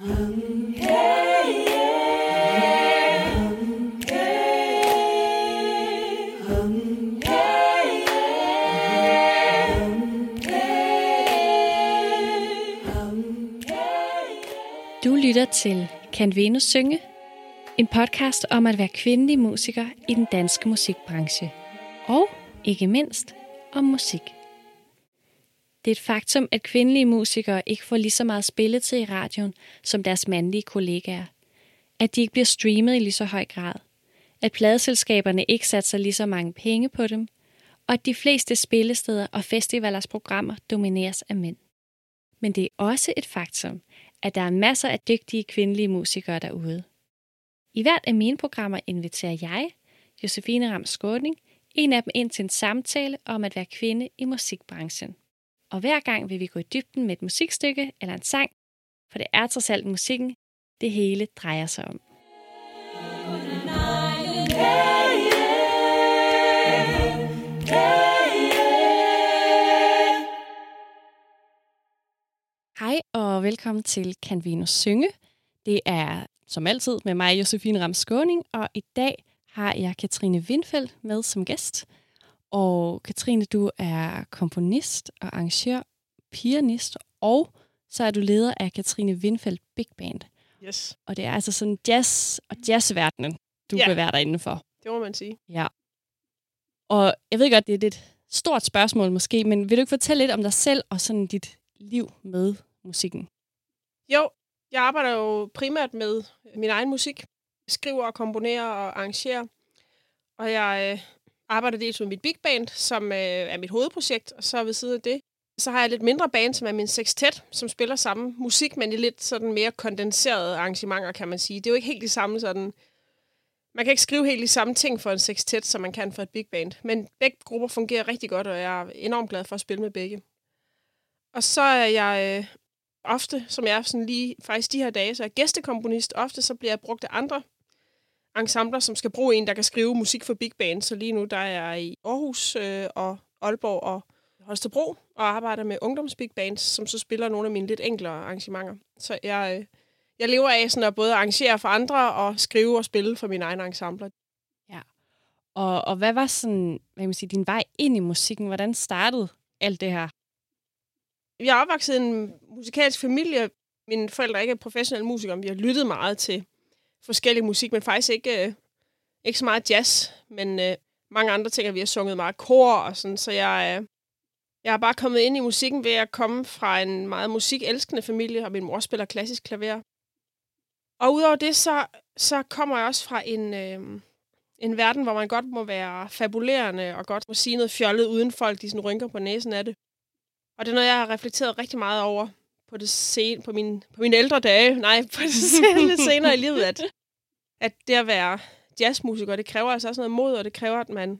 Du lytter til Kan Venus synge? En podcast om at være kvindelig musiker i den danske musikbranche. Og ikke mindst om musik. Det er et faktum, at kvindelige musikere ikke får lige så meget spilletid i radioen som deres mandlige kollegaer. At de ikke bliver streamet i lige så høj grad. At pladeselskaberne ikke satser lige så mange penge på dem. Og at de fleste spillesteder og festivalers programmer domineres af mænd. Men det er også et faktum, at der er masser af dygtige kvindelige musikere derude. I hvert af mine programmer inviterer jeg, Josefine Ram Skåning, en af dem ind til en samtale om at være kvinde i musikbranchen. Og hver gang vil vi gå i dybden med et musikstykke eller en sang, for det er trods alt musikken, det hele drejer sig om. Hej og velkommen til Kan Venus synge. Det er som altid med mig, Josefine Ram Skåning, og i dag har jeg Katrine Windfeldt med som gæst. Og Katrine, du er komponist og arrangør, pianist, og så er du leder af Katrine Windfeldt Big Band. Yes, Og det er altså sådan jazz og jazzverdenen, du Ja. bevæger dig indenfor. det må man sige. Ja. Og jeg ved godt, det er et stort spørgsmål måske, men vil du ikke fortælle lidt om dig selv og sådan dit liv med musikken? Jo, jeg arbejder jo primært med min egen musik. Skriver og komponerer og arrangerer. Og jeg øh, arbejder dels med mit big band, som øh, er mit hovedprojekt, og så ved siden af det, så har jeg lidt mindre band, som er min sextet, som spiller samme musik, men i lidt sådan mere kondenserede arrangementer, kan man sige. Det er jo ikke helt de samme sådan... Man kan ikke skrive helt de samme ting for en sextet, som man kan for et big band. Men begge grupper fungerer rigtig godt, og jeg er enormt glad for at spille med begge. Og så er jeg øh, ofte, som jeg er sådan lige faktisk de her dage, så er jeg gæstekomponist. Ofte så bliver jeg brugt af andre ensembler, som skal bruge en, der kan skrive musik for big band. Så lige nu der er jeg i Aarhus øh, og Aalborg og Holstebro og arbejder med ungdomsbig bands, som så spiller nogle af mine lidt enklere arrangementer. Så jeg, øh, jeg lever af sådan at både arrangere for andre og skrive og spille for mine egne ensembler. Og, og hvad var sådan, hvad kan man sige, din vej ind i musikken? Hvordan startede alt det her? Jeg er opvokset i en musikalsk familie. Mine forældre er ikke professionelle musikere, men vi har lyttet meget til forskellig musik, men faktisk ikke, øh, ikke så meget jazz, men øh, mange andre ting, at vi har sunget meget kor og sådan, så jeg, øh, jeg er bare kommet ind i musikken ved at komme fra en meget musikelskende familie, og min mor spiller klassisk klaver. Og udover det, så, så kommer jeg også fra en, øh, en verden, hvor man godt må være fabulerende og godt må sige noget fjollet, uden folk de sådan rynker på næsen af det. Og det er noget, jeg har reflekteret rigtig meget over på, det sen, på, min, på mine ældre dage. Nej, på det senere, senere i livet, at, at det at være jazzmusiker, det kræver altså også noget mod, og det kræver, at man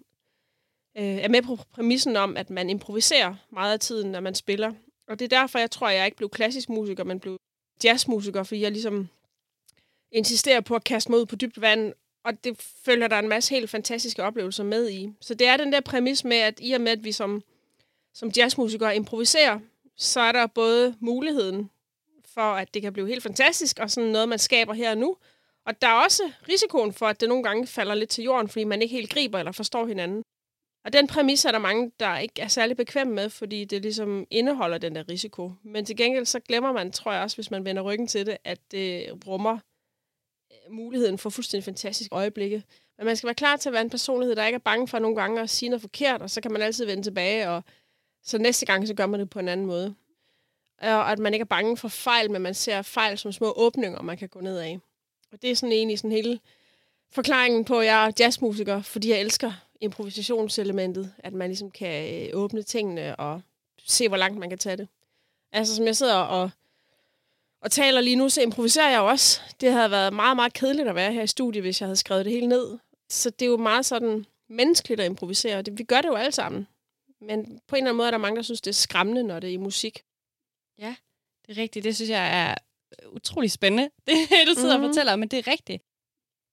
øh, er med på præmissen om, at man improviserer meget af tiden, når man spiller. Og det er derfor, jeg tror, jeg ikke blev klassisk musiker, men blev jazzmusiker, fordi jeg ligesom insisterer på at kaste mig ud på dybt vand, og det følger der en masse helt fantastiske oplevelser med i. Så det er den der præmis med, at i og med, at vi som som jazzmusikere improviserer, så er der både muligheden for, at det kan blive helt fantastisk, og sådan noget, man skaber her og nu. Og der er også risikoen for, at det nogle gange falder lidt til jorden, fordi man ikke helt griber eller forstår hinanden. Og den præmis er der mange, der ikke er særlig bekvemme med, fordi det ligesom indeholder den der risiko. Men til gengæld så glemmer man, tror jeg også, hvis man vender ryggen til det, at det rummer øh, muligheden for fuldstændig fantastiske øjeblikke. Men man skal være klar til at være en personlighed, der ikke er bange for nogle gange at sige noget forkert, og så kan man altid vende tilbage og så næste gang, så gør man det på en anden måde. Og at man ikke er bange for fejl, men man ser fejl som små åbninger, man kan gå ned af. Og det er sådan egentlig sådan hele forklaringen på, at jeg er jazzmusiker, fordi jeg elsker improvisationselementet. At man ligesom kan øh, åbne tingene og se, hvor langt man kan tage det. Altså, som jeg sidder og, og taler lige nu, så improviserer jeg jo også. Det havde været meget, meget kedeligt at være her i studiet, hvis jeg havde skrevet det hele ned. Så det er jo meget sådan menneskeligt at improvisere. Det, vi gør det jo alle sammen. Men på en eller anden måde er der mange, der synes, det er skræmmende, når det er i musik. Det er rigtigt. Det synes jeg er utrolig spændende, det du sidder mm-hmm. og Mhm. fortæller, men det er rigtigt.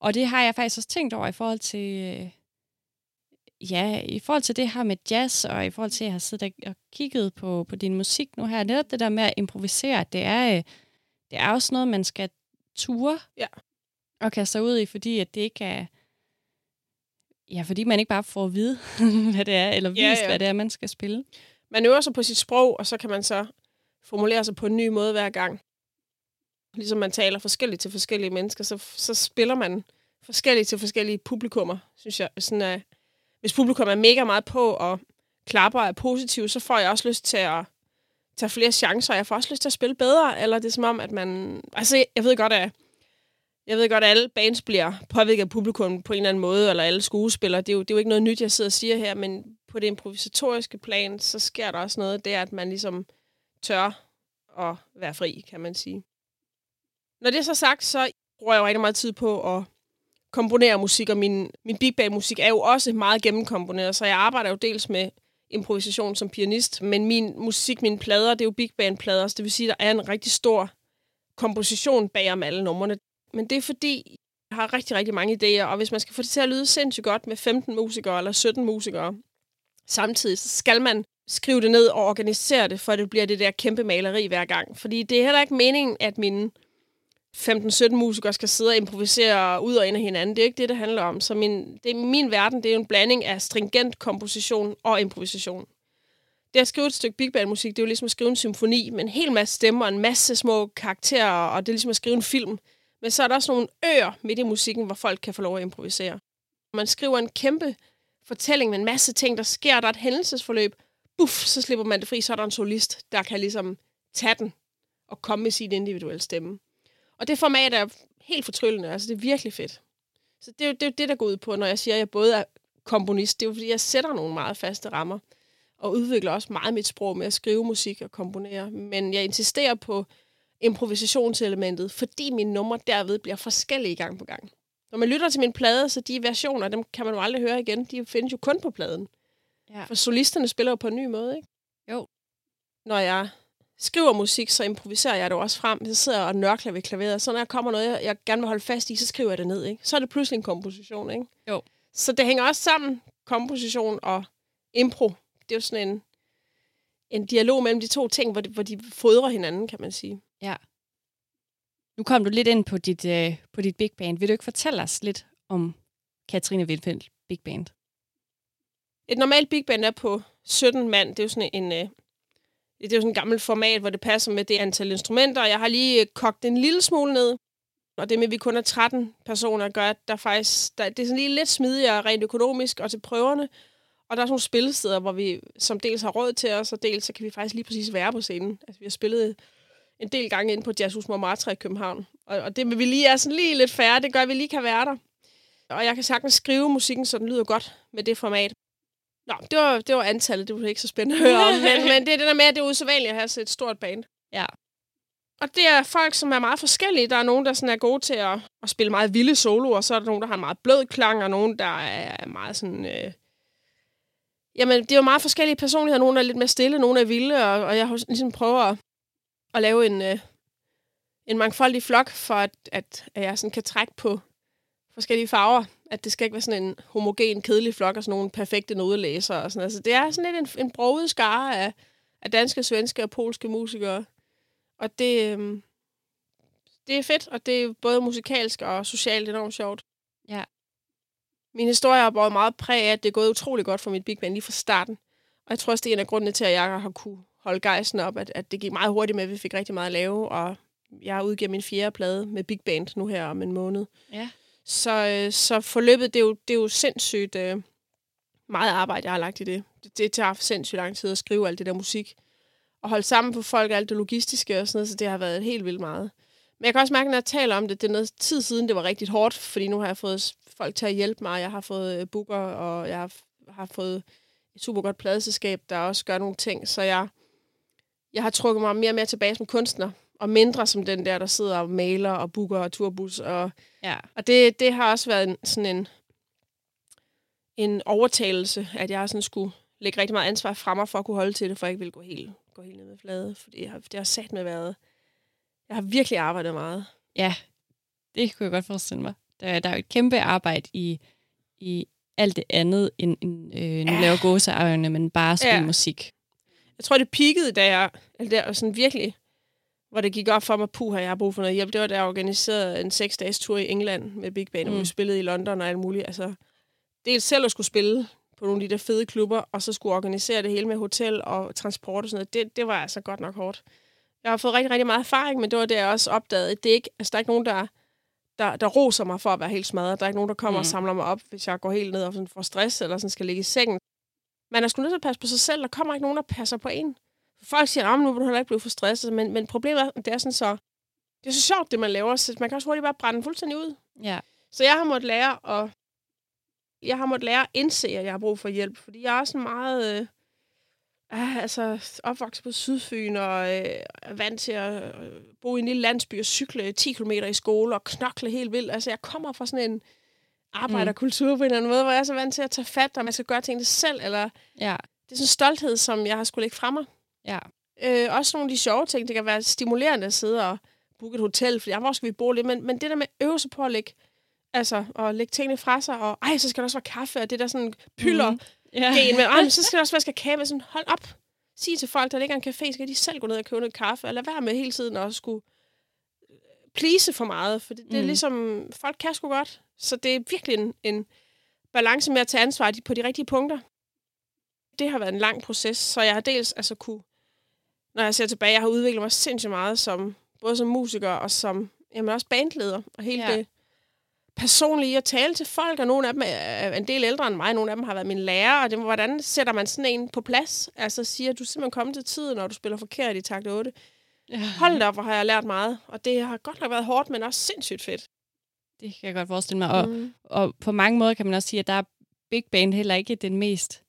Og det har jeg faktisk også tænkt over i forhold til, øh, ja, i forhold til det her med jazz, og i forhold til, at jeg har siddet og kigget på, på din musik nu her. Netop det der med at improvisere, det er, øh, det det er også noget, man skal ture Ja. og kaste sig ud i, fordi at det ikke er... Ja, fordi man ikke bare får at vide, hvad det er, eller vist, Ja, hvad det er, man skal spille. Man øver sig på sit sprog, og så kan man så formulere sig på en ny måde hver gang. Ligesom man taler forskelligt til forskellige mennesker, så, så spiller man forskelligt til forskellige publikummer, synes jeg. Sådan, at hvis publikum er mega meget på og klapper og er positiv, så får jeg også lyst til at tage flere chancer, og jeg får også lyst til at spille bedre, eller det er som om, at man... Altså, jeg ved godt, at jeg ved godt, at alle bands bliver påvirket af publikum på en eller anden måde, eller alle skuespillere. Det er, jo, det er jo ikke noget nyt, jeg sidder og siger her, men på det improvisatoriske plan, så sker der også noget, det er, at man ligesom tør at være fri, kan man sige. Når det er så sagt, så bruger jeg jo rigtig meget tid på at komponere musik, og min, min big band musik er jo også meget gennemkomponeret, så jeg arbejder jo dels med improvisation som pianist, men min musik, mine plader, det er jo big band plader, så det vil sige, at der er en rigtig stor komposition bag om alle numrene. Men det er fordi, jeg har rigtig, rigtig mange idéer, og hvis man skal få det til at lyde sindssygt godt med 15 musikere eller 17 musikere samtidig, så skal man skrive det ned og organisere det, for det bliver det der kæmpe maleri hver gang. Fordi det er heller ikke meningen, at mine 15-17 musikere skal sidde og improvisere ud og ind af hinanden. Det er ikke det, det handler om. Så min, det, min verden, det er en blanding af stringent komposition og improvisation. Det at skrive et stykke big band musik, det er jo ligesom at skrive en symfoni med en hel masse stemmer, en masse små karakterer, og det er ligesom at skrive en film. Men så er der også nogle øer midt i musikken, hvor folk kan få lov at improvisere. Man skriver en kæmpe fortælling med en masse ting, der sker. Der er et hændelsesforløb. Buff, så slipper man det fri, så er der en solist, der kan ligesom tage den og komme med sin individuelle stemme. Og det format er helt fortryllende. Altså, det er virkelig fedt. Så det er jo det, er jo det der går ud på, når jeg siger, at jeg både er komponist. Det er jo, fordi jeg sætter nogle meget faste rammer, og udvikler også meget mit sprog med at skrive musik og komponere. Men jeg insisterer på improvisationselementet, fordi mine numre derved bliver forskellige gang på gang. Når man lytter til min plade, så de versioner, dem kan man jo aldrig høre igen. De findes jo kun på pladen. Ja. For solisterne spiller jo på en ny måde, ikke? Jo. Når jeg skriver musik, så improviserer jeg det også frem. Så sidder jeg og nørkler ved klaveret. Så når der kommer noget, jeg- jeg gerne vil holde fast i, så skriver jeg det ned, ikke? Så er det pludselig en komposition, ikke? Jo. Så det hænger også sammen, komposition og impro. Det er jo sådan en, en dialog mellem de to ting, hvor de, hvor de fodrer hinanden, kan man sige. Ja. Nu kom du lidt ind på dit, øh, på dit big band. Vil du ikke fortælle os lidt om Katrine Windfeldt Big Band? Et normalt big band er på 17 mand. Det er jo sådan en... Øh, det er jo sådan et gammelt format, hvor det passer med det antal instrumenter. Jeg har lige øh, kogt en lille smule ned. Og det med, at vi kun er 13 personer, gør, at der faktisk, der, det er sådan lige lidt smidigere rent økonomisk og til prøverne. Og der er sådan nogle spillesteder, hvor vi som dels har råd til os, og dels så kan vi faktisk lige præcis være på scenen. Altså, vi har spillet en del gange ind på Jazzhus Montmartre i København. Og, og det vi lige er sådan lige lidt færre, det gør, at vi lige kan være der. Og jeg kan sagtens skrive musikken, så den lyder godt med det format. Nå, det var, det var antallet, det var ikke så spændende at høre om, men, men det er det der med, at det er usædvanligt at have så et stort band. Ja. Og det er folk, som er meget forskellige. Der er nogen, der sådan er gode til at, at spille meget vilde soloer, og så er der nogen, der har en meget blød klang, og nogen, der er meget sådan... Øh... Jamen, det er jo meget forskellige personligheder. Nogle er lidt mere stille, nogle er vilde, og, og jeg har ligesom prøver at, at lave en, øh, en mangfoldig flok, for at, at, at jeg sådan kan trække på forskellige farver. At det skal ikke være sådan en homogen, kedelig flok og sådan nogle perfekte nodelæsere. Og sådan. Altså, det er sådan lidt en, en broget skare af, af danske, svenske og polske musikere. Og det, øhm, det er fedt, og det er både musikalsk og socialt enormt sjovt. Ja. Min historie har båret meget præg af, at det er gået utrolig godt for mit big band lige fra starten. Og jeg tror også, det er en af grundene til, at jeg har kunne holde gejsten op, at, at det gik meget hurtigt med, at vi fik rigtig meget at lave, og jeg udgiver min fjerde plade med big band nu her om en måned. Ja. Så, øh, så forløbet, det er jo, det er jo sindssygt øh, meget arbejde, jeg har lagt i det. det. Det tager sindssygt lang tid at skrive alt det der musik. Og holde sammen på folk og alt det logistiske og sådan noget, så det har været helt vildt meget. Men jeg kan også mærke, når jeg taler om det, det er noget tid siden, det var rigtig hårdt, fordi nu har jeg fået folk til at hjælpe mig. Jeg har fået øh, booker, og jeg har, har fået et super godt pladeselskab, der også gør nogle ting. Så jeg, jeg har trukket mig mere og mere tilbage som kunstner, og mindre som den der, der sidder og maler og booker og turbus og Ja. og det, det har også været en, sådan en, en overtagelse, at jeg sådan skulle lægge rigtig meget ansvar fra mig for at kunne holde til det, for jeg ikke ville gå helt, gå helt ned med flade. Fordi jeg har, det har sat med været... Jeg har virkelig arbejdet meget. Ja, det kunne jeg godt forestille mig. Der, der er jo et kæmpe arbejde i, i alt det andet, end, end øh, nu Ja. laver gåseøjne, men bare spille Ja. musik. Jeg tror, det peakede, da jeg, eller der, sådan virkelig hvor det gik op for mig, puha, jeg har brug for noget hjælp. Det var da jeg organiserede en seks dages tur i England med Big Band, mm. hvor vi spillede i London og alt muligt. Altså, dels selv at skulle spille på nogle af de der fede klubber, og så skulle organisere det hele med hotel og transport og sådan noget. Det, det var altså godt nok hårdt. Jeg har fået rigtig, rigtig meget erfaring, men det var det, jeg også opdagede. Det er ikke, altså, der er ikke nogen, der, der, der roser mig for at være helt smadret. Der er ikke nogen, der kommer mm. og samler mig op, hvis jeg går helt ned og sådan får stress, eller sådan skal ligge i sengen. Man er sgu nødt til at passe på sig selv. Der kommer ikke nogen, der passer på en. Folk siger, at nu vil du heller ikke blive for stresset, men, men problemet er, det er sådan så... Det er så sjovt, det man laver, så man kan også hurtigt bare brænde fuldstændig ud. Ja. Så jeg har måttet lære at jeg har måttet lære at indse, at jeg har brug for hjælp, fordi jeg er sådan meget... Øh, øh, altså, opvokset på Sydfyn og øh, er vant til at øh, bo i en lille landsby og cykle 10 km i skole og knokle helt vildt. Altså, jeg kommer fra sådan en arbejderkultur mm. på en eller anden måde, hvor jeg er så vant til at tage fat, og man skal gøre tingene selv, eller... Ja. Det er sådan en stolthed, som jeg har skulle lægge fra mig. Ja. Øh, også nogle af de sjove ting. Det kan være stimulerende at sidde og booke et hotel, for jeg hvor skal vi bo lidt, men, men det der med at øve sig på at lægge Altså, at lægge tingene fra sig, og ej, så skal der også være kaffe, og det der sådan pylder mm. yeah. gen med, ej, så skal der også være kaffe. Sådan, hold op. Sig til folk, der ligger en café, skal de selv gå ned og købe noget kaffe, eller være med hele tiden og skulle plise for meget, for det, det er mm. ligesom, folk kan sgu godt. Så det er virkelig en, en balance med at tage ansvar på de rigtige punkter. Det har været en lang proces, så jeg har dels altså kunne, når jeg ser tilbage, jeg har udviklet mig sindssygt meget som, både som musiker og som jamen også bandleder, og hele ja. det personlige at tale til folk, og nogle af dem er en del ældre end mig, nogle af dem har været min lærer, og det, hvordan sætter man sådan en på plads? Altså siger, du simpelthen kommet til tiden, når du spiller forkert i takt 8. Ja. Hold da op, hvor har jeg lært meget, og det har godt nok været hårdt, men også sindssygt fedt. Det kan jeg godt forestille mig, og, mm. og på mange måder kan man også sige, at der er Big Band heller ikke den mest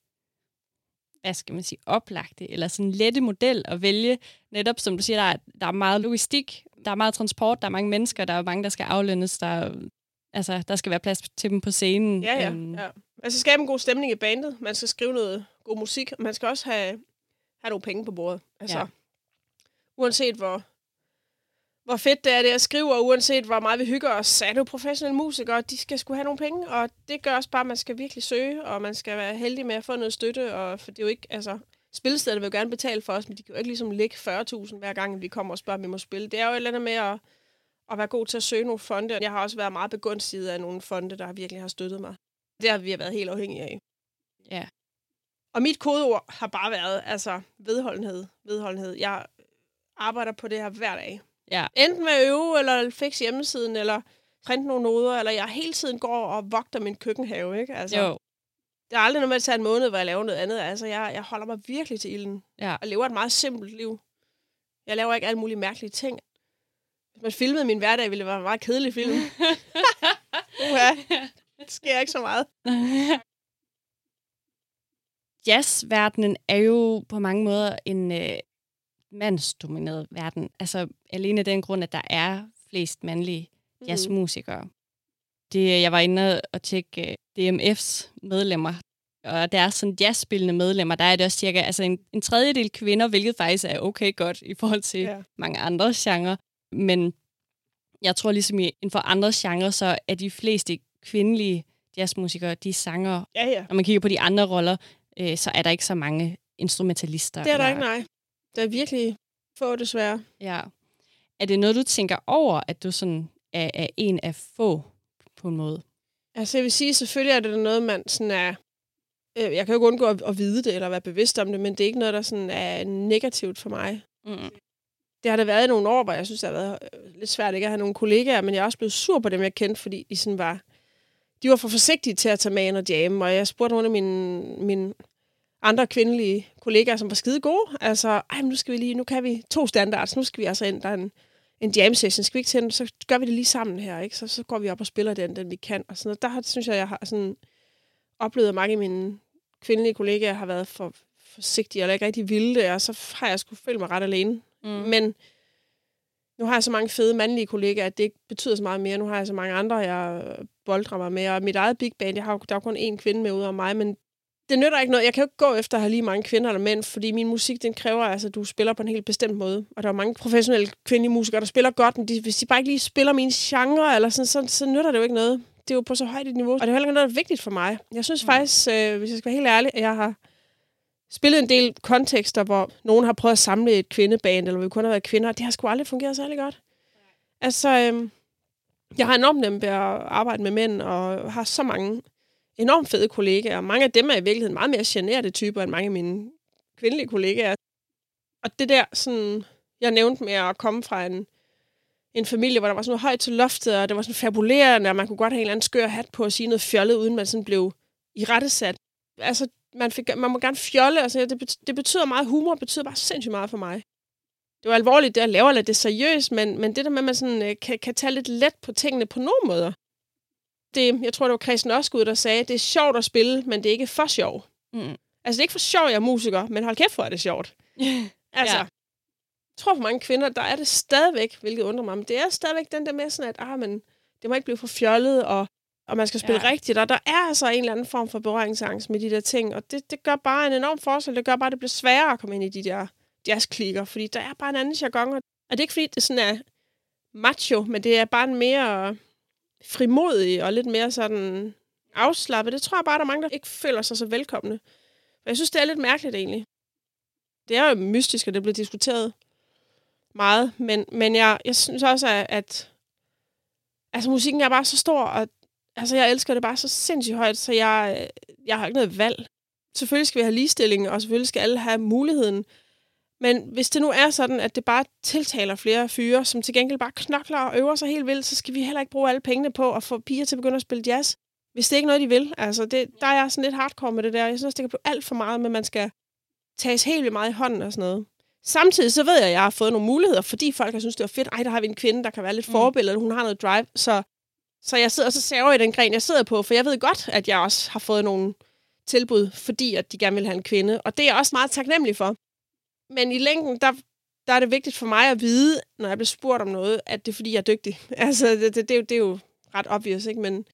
hvad skal man sige, oplagte, eller sådan lette model at vælge. Netop som du siger, der er, der er meget logistik, der er meget transport, der er mange mennesker, der er mange, der skal aflønnes, der altså, der skal være plads til dem på scenen. Ja, ja. Um, ja. Altså skabe en god stemning i bandet. Man skal skrive noget god musik. Man skal også have, have nogle penge på bordet. Altså, ja. Uanset hvor, hvor fedt det er det at skrive, og uanset hvor meget vi hygger os, så er det jo professionelle musikere, de skal skulle have nogle penge, og det gør også bare, at man skal virkelig søge, og man skal være heldig med at få noget støtte, og for det er jo ikke, altså, spillestederne vil jo gerne betale for os, men de kan jo ikke ligesom lægge 40.000 hver gang, vi kommer og spørger, om vi må spille. Det er jo et eller andet med at at være god til at søge nogle fonde. Jeg har også været meget begunstiget af nogle fonde, der virkelig har støttet mig. Det har vi været helt afhængige af. Ja. Og mit kodeord har bare været altså vedholdenhed. vedholdenhed. Jeg arbejder på det her hver dag. Ja. Enten med at øve, eller fikse hjemmesiden, eller printe nogle noder, eller jeg hele tiden går og vogter min køkkenhave. Ikke? Altså, jo. Der er aldrig noget med at tage en måned, hvor jeg laver noget andet. Altså, jeg, jeg holder mig virkelig til ilden. Ja. Og lever et meget simpelt liv. Jeg laver ikke alle mulige mærkelige ting. Hvis man filmede min hverdag, ville det være en meget kedelig film. ja, det sker ikke så meget. Jazzverdenen er jo på mange måder en øh, mandsdomineret verden. Altså alene af den grund, at der er flest mandlige mhm. jazzmusikere. Mm. Det, jeg var inde og tjekke øh, DMF's medlemmer, og der er sådan jazzspillende medlemmer, der er det også cirka altså en, en tredjedel kvinder, hvilket faktisk er okay godt i forhold til ja. mange andre genrer. Men jeg tror ligesom inden for andre genrer, så er de fleste kvindelige jazzmusikere, de sanger. Ja, ja. Når man kigger på de andre roller, øh, så er der ikke så mange instrumentalister. Det er der ikke, nej. Det er virkelig få, desværre. Ja. Er det noget, du tænker over, at du sådan er, er en af få på en måde? Altså, jeg vil sige, selvfølgelig er det noget, man sådan er... Øh, jeg kan jo ikke undgå at, at vide det, eller være bevidst om det, men det er ikke noget, der sådan er negativt for mig. Mm det har der været i nogle år, hvor jeg synes, det har været øh, lidt svært ikke at have nogle kollegaer, men jeg er også blevet sur på dem, jeg kendte, fordi de sådan var, de var for forsigtige til at tage med ind og jamme, og jeg spurgte nogle af mine, mine andre kvindelige kollegaer, som var skide gode, altså, ej, men nu skal vi lige, nu kan vi to standards, nu skal vi altså ind, der er en, en jam session, skal vi ikke til så gør vi det lige sammen her, ikke? Så, så går vi op og spiller den, den vi kan, og sådan noget. Der har, synes jeg, jeg har sådan oplevet, at mange af mine kvindelige kollegaer har været for forsigtige, eller ikke rigtig vilde det, og så har jeg skulle føle mig ret alene Mm. Men nu har jeg så mange fede mandlige kollegaer, at det ikke betyder så meget mere. Nu har jeg så mange andre, jeg boldrer mig med. Og mit eget big band, jeg har, der er kun én kvinde med ud af mig, men det nytter ikke noget. Jeg kan jo ikke gå efter at have lige mange kvinder eller mænd, fordi min musik, den kræver, altså, at du spiller på en helt bestemt måde. Og der er mange professionelle kvindelige musikere, der spiller godt, men de, hvis de bare ikke lige spiller min genre, eller sådan, så, så nytter det jo ikke noget. Det er jo på så højt et niveau. Og det er heller ikke noget, der er vigtigt for mig. Jeg synes mm. faktisk, øh, hvis jeg skal være helt ærlig, at jeg har spillet en del kontekster, hvor nogen har prøvet at samle et kvindeband, eller vi kun har været kvinder, og det har sgu aldrig fungeret særlig godt. Altså, øhm, jeg har enormt nemt ved at arbejde med mænd, og har så mange enormt fede kollegaer. Mange af dem er i virkeligheden meget mere generede typer, end mange af mine kvindelige kollegaer. Og det der, sådan, jeg nævnte med at komme fra en, en familie, hvor der var sådan noget højt til loftet, og det var sådan fabulerende, og man kunne godt have en eller anden skør hat på og sige noget fjollet, uden man sådan blev i rettesat. Altså, man, fik, man må gerne fjolle. Altså, det, det betyder meget, humor betyder bare sindssygt meget for mig. Det var alvorligt, det at lave eller det seriøst, men, men det der med, at man sådan, øh, kan, kan tage lidt let på tingene på nogen måder. Det, jeg tror, det var Christian Oskud, der sagde, det er sjovt at spille, men det er ikke for sjov. Mm. Altså, det er ikke for sjov, jeg er musiker, men hold kæft, hvor er det sjovt. altså, ja. jeg tror for mange kvinder, der er det stadigvæk, hvilket undrer mig, men det er stadigvæk den der med sådan, at ah, men, det må ikke blive for fjollet, og og man skal spille ja. rigtigt, og der er altså en eller anden form for berøringsangst med de der ting, og det, det gør bare en enorm forskel. Det gør bare, at det bliver sværere at komme ind i de der jazzklikker, fordi der er bare en anden jargon, og det er ikke fordi, det sådan er macho, men det er bare en mere frimodig og lidt mere sådan afslappet. Det tror jeg bare, der er mange, der ikke føler sig så velkomne. For jeg synes, det er lidt mærkeligt egentlig. Det er jo mystisk, at det bliver diskuteret meget, men, men jeg, jeg synes også, at, at altså, musikken er bare så stor, og altså, jeg elsker det bare så sindssygt højt, så jeg, jeg har ikke noget valg. Selvfølgelig skal vi have ligestilling, og selvfølgelig skal alle have muligheden. Men hvis det nu er sådan, at det bare tiltaler flere fyre, som til gengæld bare knokler og øver sig helt vildt, så skal vi heller ikke bruge alle pengene på at få piger til at begynde at spille jazz. Hvis det er ikke noget, de vil. Altså, det, der er jeg sådan lidt hardcore med det der. Jeg synes, det kan blive alt for meget, men man skal tages helt vildt meget i hånden og sådan noget. Samtidig så ved jeg, at jeg har fået nogle muligheder, fordi folk har synes, det var fedt. Ej, der har vi en kvinde, der kan være lidt mm. forbillede, hun har noget drive. Så så jeg sidder og så saver i den gren, jeg sidder på, for jeg ved godt, at jeg også har fået nogle tilbud, fordi at de gerne vil have en kvinde. Og det er jeg også meget taknemmelig for. Men i længden, der, der er det vigtigt for mig at vide, når jeg bliver spurgt om noget, at det er fordi, jeg er dygtig. Altså, det, det, det, er, jo, det er jo ret obvious, ikke? Men,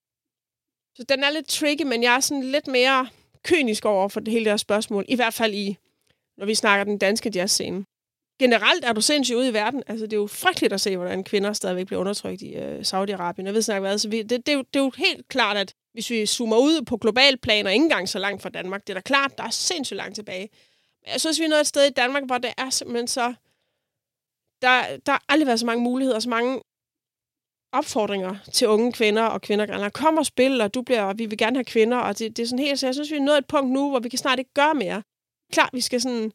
så den er lidt tricky, men jeg er sådan lidt mere kynisk over for det hele det spørgsmål. I hvert fald i, når vi snakker den danske jazzscene generelt er du sindssygt ude i verden. Altså, det er jo frygteligt at se, hvordan kvinder stadigvæk bliver undertrykt i øh, Saudi-Arabien. Jeg ved snakke hvad. Så vi, det, det, er jo, det er jo helt klart, at hvis vi zoomer ud på global plan, og ikke engang så langt fra Danmark, det er da klart, der er sindssygt langt tilbage. Jeg synes, vi er nået et sted i Danmark, hvor det er simpelthen så... Der, der har aldrig været så mange muligheder, så mange opfordringer til unge kvinder og kvinder gerne. Kom og spil, og du bliver, og vi vil gerne have kvinder. Og det, det er sådan helt, så jeg synes, vi er nået et punkt nu, hvor vi kan snart ikke gøre mere. Klart, vi skal sådan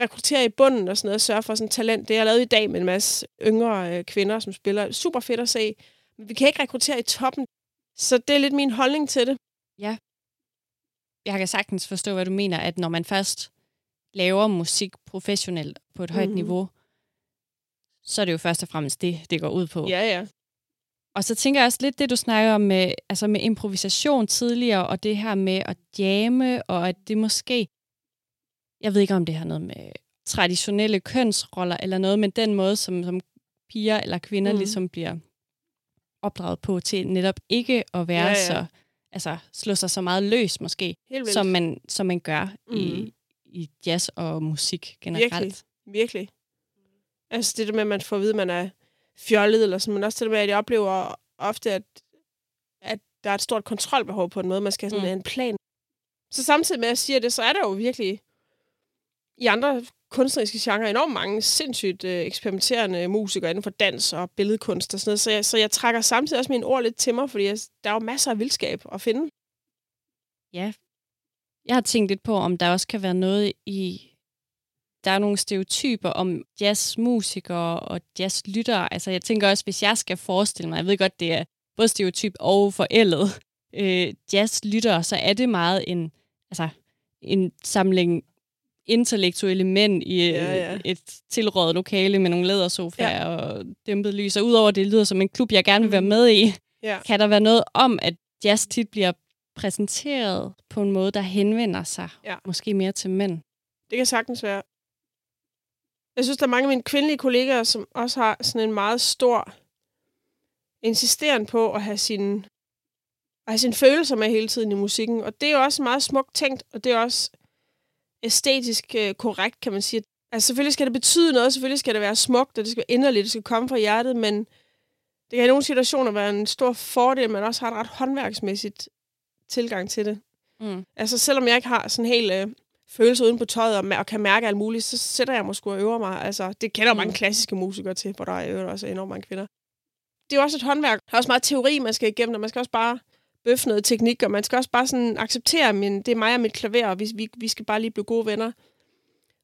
rekruttere i bunden og sådan noget, og sørge for sådan talent. Det er lavet i dag med en masse yngre øh, kvinder, som spiller. Super fedt at se. Men vi kan ikke rekruttere i toppen. Så det er lidt min holdning til det. Ja. Jeg kan sagtens forstå, hvad du mener, at når man først laver musik professionelt på et højt mm. niveau, så er det jo først og fremmest det, det går ud på. Ja, ja. Og så tænker jeg også lidt det, du snakker om med, altså med improvisation tidligere, og det her med at jamme, og at det måske jeg ved ikke, om det har noget med traditionelle kønsroller eller noget, men den måde, som, som piger eller kvinder mm. ligesom bliver opdraget på til netop ikke at være ja, ja. så, altså slå sig så meget løs måske, som man, som man gør mm. i, i jazz og musik generelt. Virkelig, virkelig. Altså det der med, at man får at vide, at man er fjollet, eller sådan, men også det der med, at jeg oplever ofte, at, at der er et stort kontrolbehov på en måde. Man skal have sådan mm. en plan. Så samtidig med, at jeg siger det, så er der jo virkelig i andre kunstneriske genrer enormt mange sindssygt øh, eksperimenterende musikere inden for dans og billedkunst og sådan noget. Så jeg, så jeg trækker samtidig også mine ord lidt til mig, fordi jeg, der er jo masser af vildskab at finde. Ja. Jeg har tænkt lidt på, om der også kan være noget i... Der er nogle stereotyper om jazzmusikere og jazzlyttere. Altså jeg tænker også, hvis jeg skal forestille mig, jeg ved godt, det er både stereotyp og forældet øh, jazzlyttere, så er det meget en, altså, en samling intellektuelle mænd i ja, ja. et tilrådet lokale med nogle lædersofaer ja. og dæmpet lys. Og udover det lyder som en klub, jeg gerne vil være mm. med i, ja. kan der være noget om, at jazz tit bliver præsenteret på en måde, der henvender sig ja. måske mere til mænd. Det kan sagtens være. Jeg synes, der er mange af mine kvindelige kollegaer, som også har sådan en meget stor insisteren på at have sin, at have sine følelser med hele tiden i musikken. Og det er jo også meget smukt tænkt, og det er også æstetisk øh, korrekt, kan man sige. Altså selvfølgelig skal det betyde noget, selvfølgelig skal det være smukt, og det skal være inderligt, det skal komme fra hjertet, men det kan i nogle situationer være en stor fordel, at man også har et ret håndværksmæssigt tilgang til det. Mm. Altså selvom jeg ikke har sådan helt øh, følelser uden på tøjet og, og kan mærke alt muligt, så sætter jeg måske og øver mig. Altså, det kender mm. mange klassiske musikere til, hvor der er også enormt mange kvinder. Det er jo også et håndværk. Der er også meget teori, man skal igennem, og man skal også bare bøffe noget teknik, og man skal også bare sådan acceptere, at det er mig og mit klaver, og vi, vi, vi skal bare lige blive gode venner.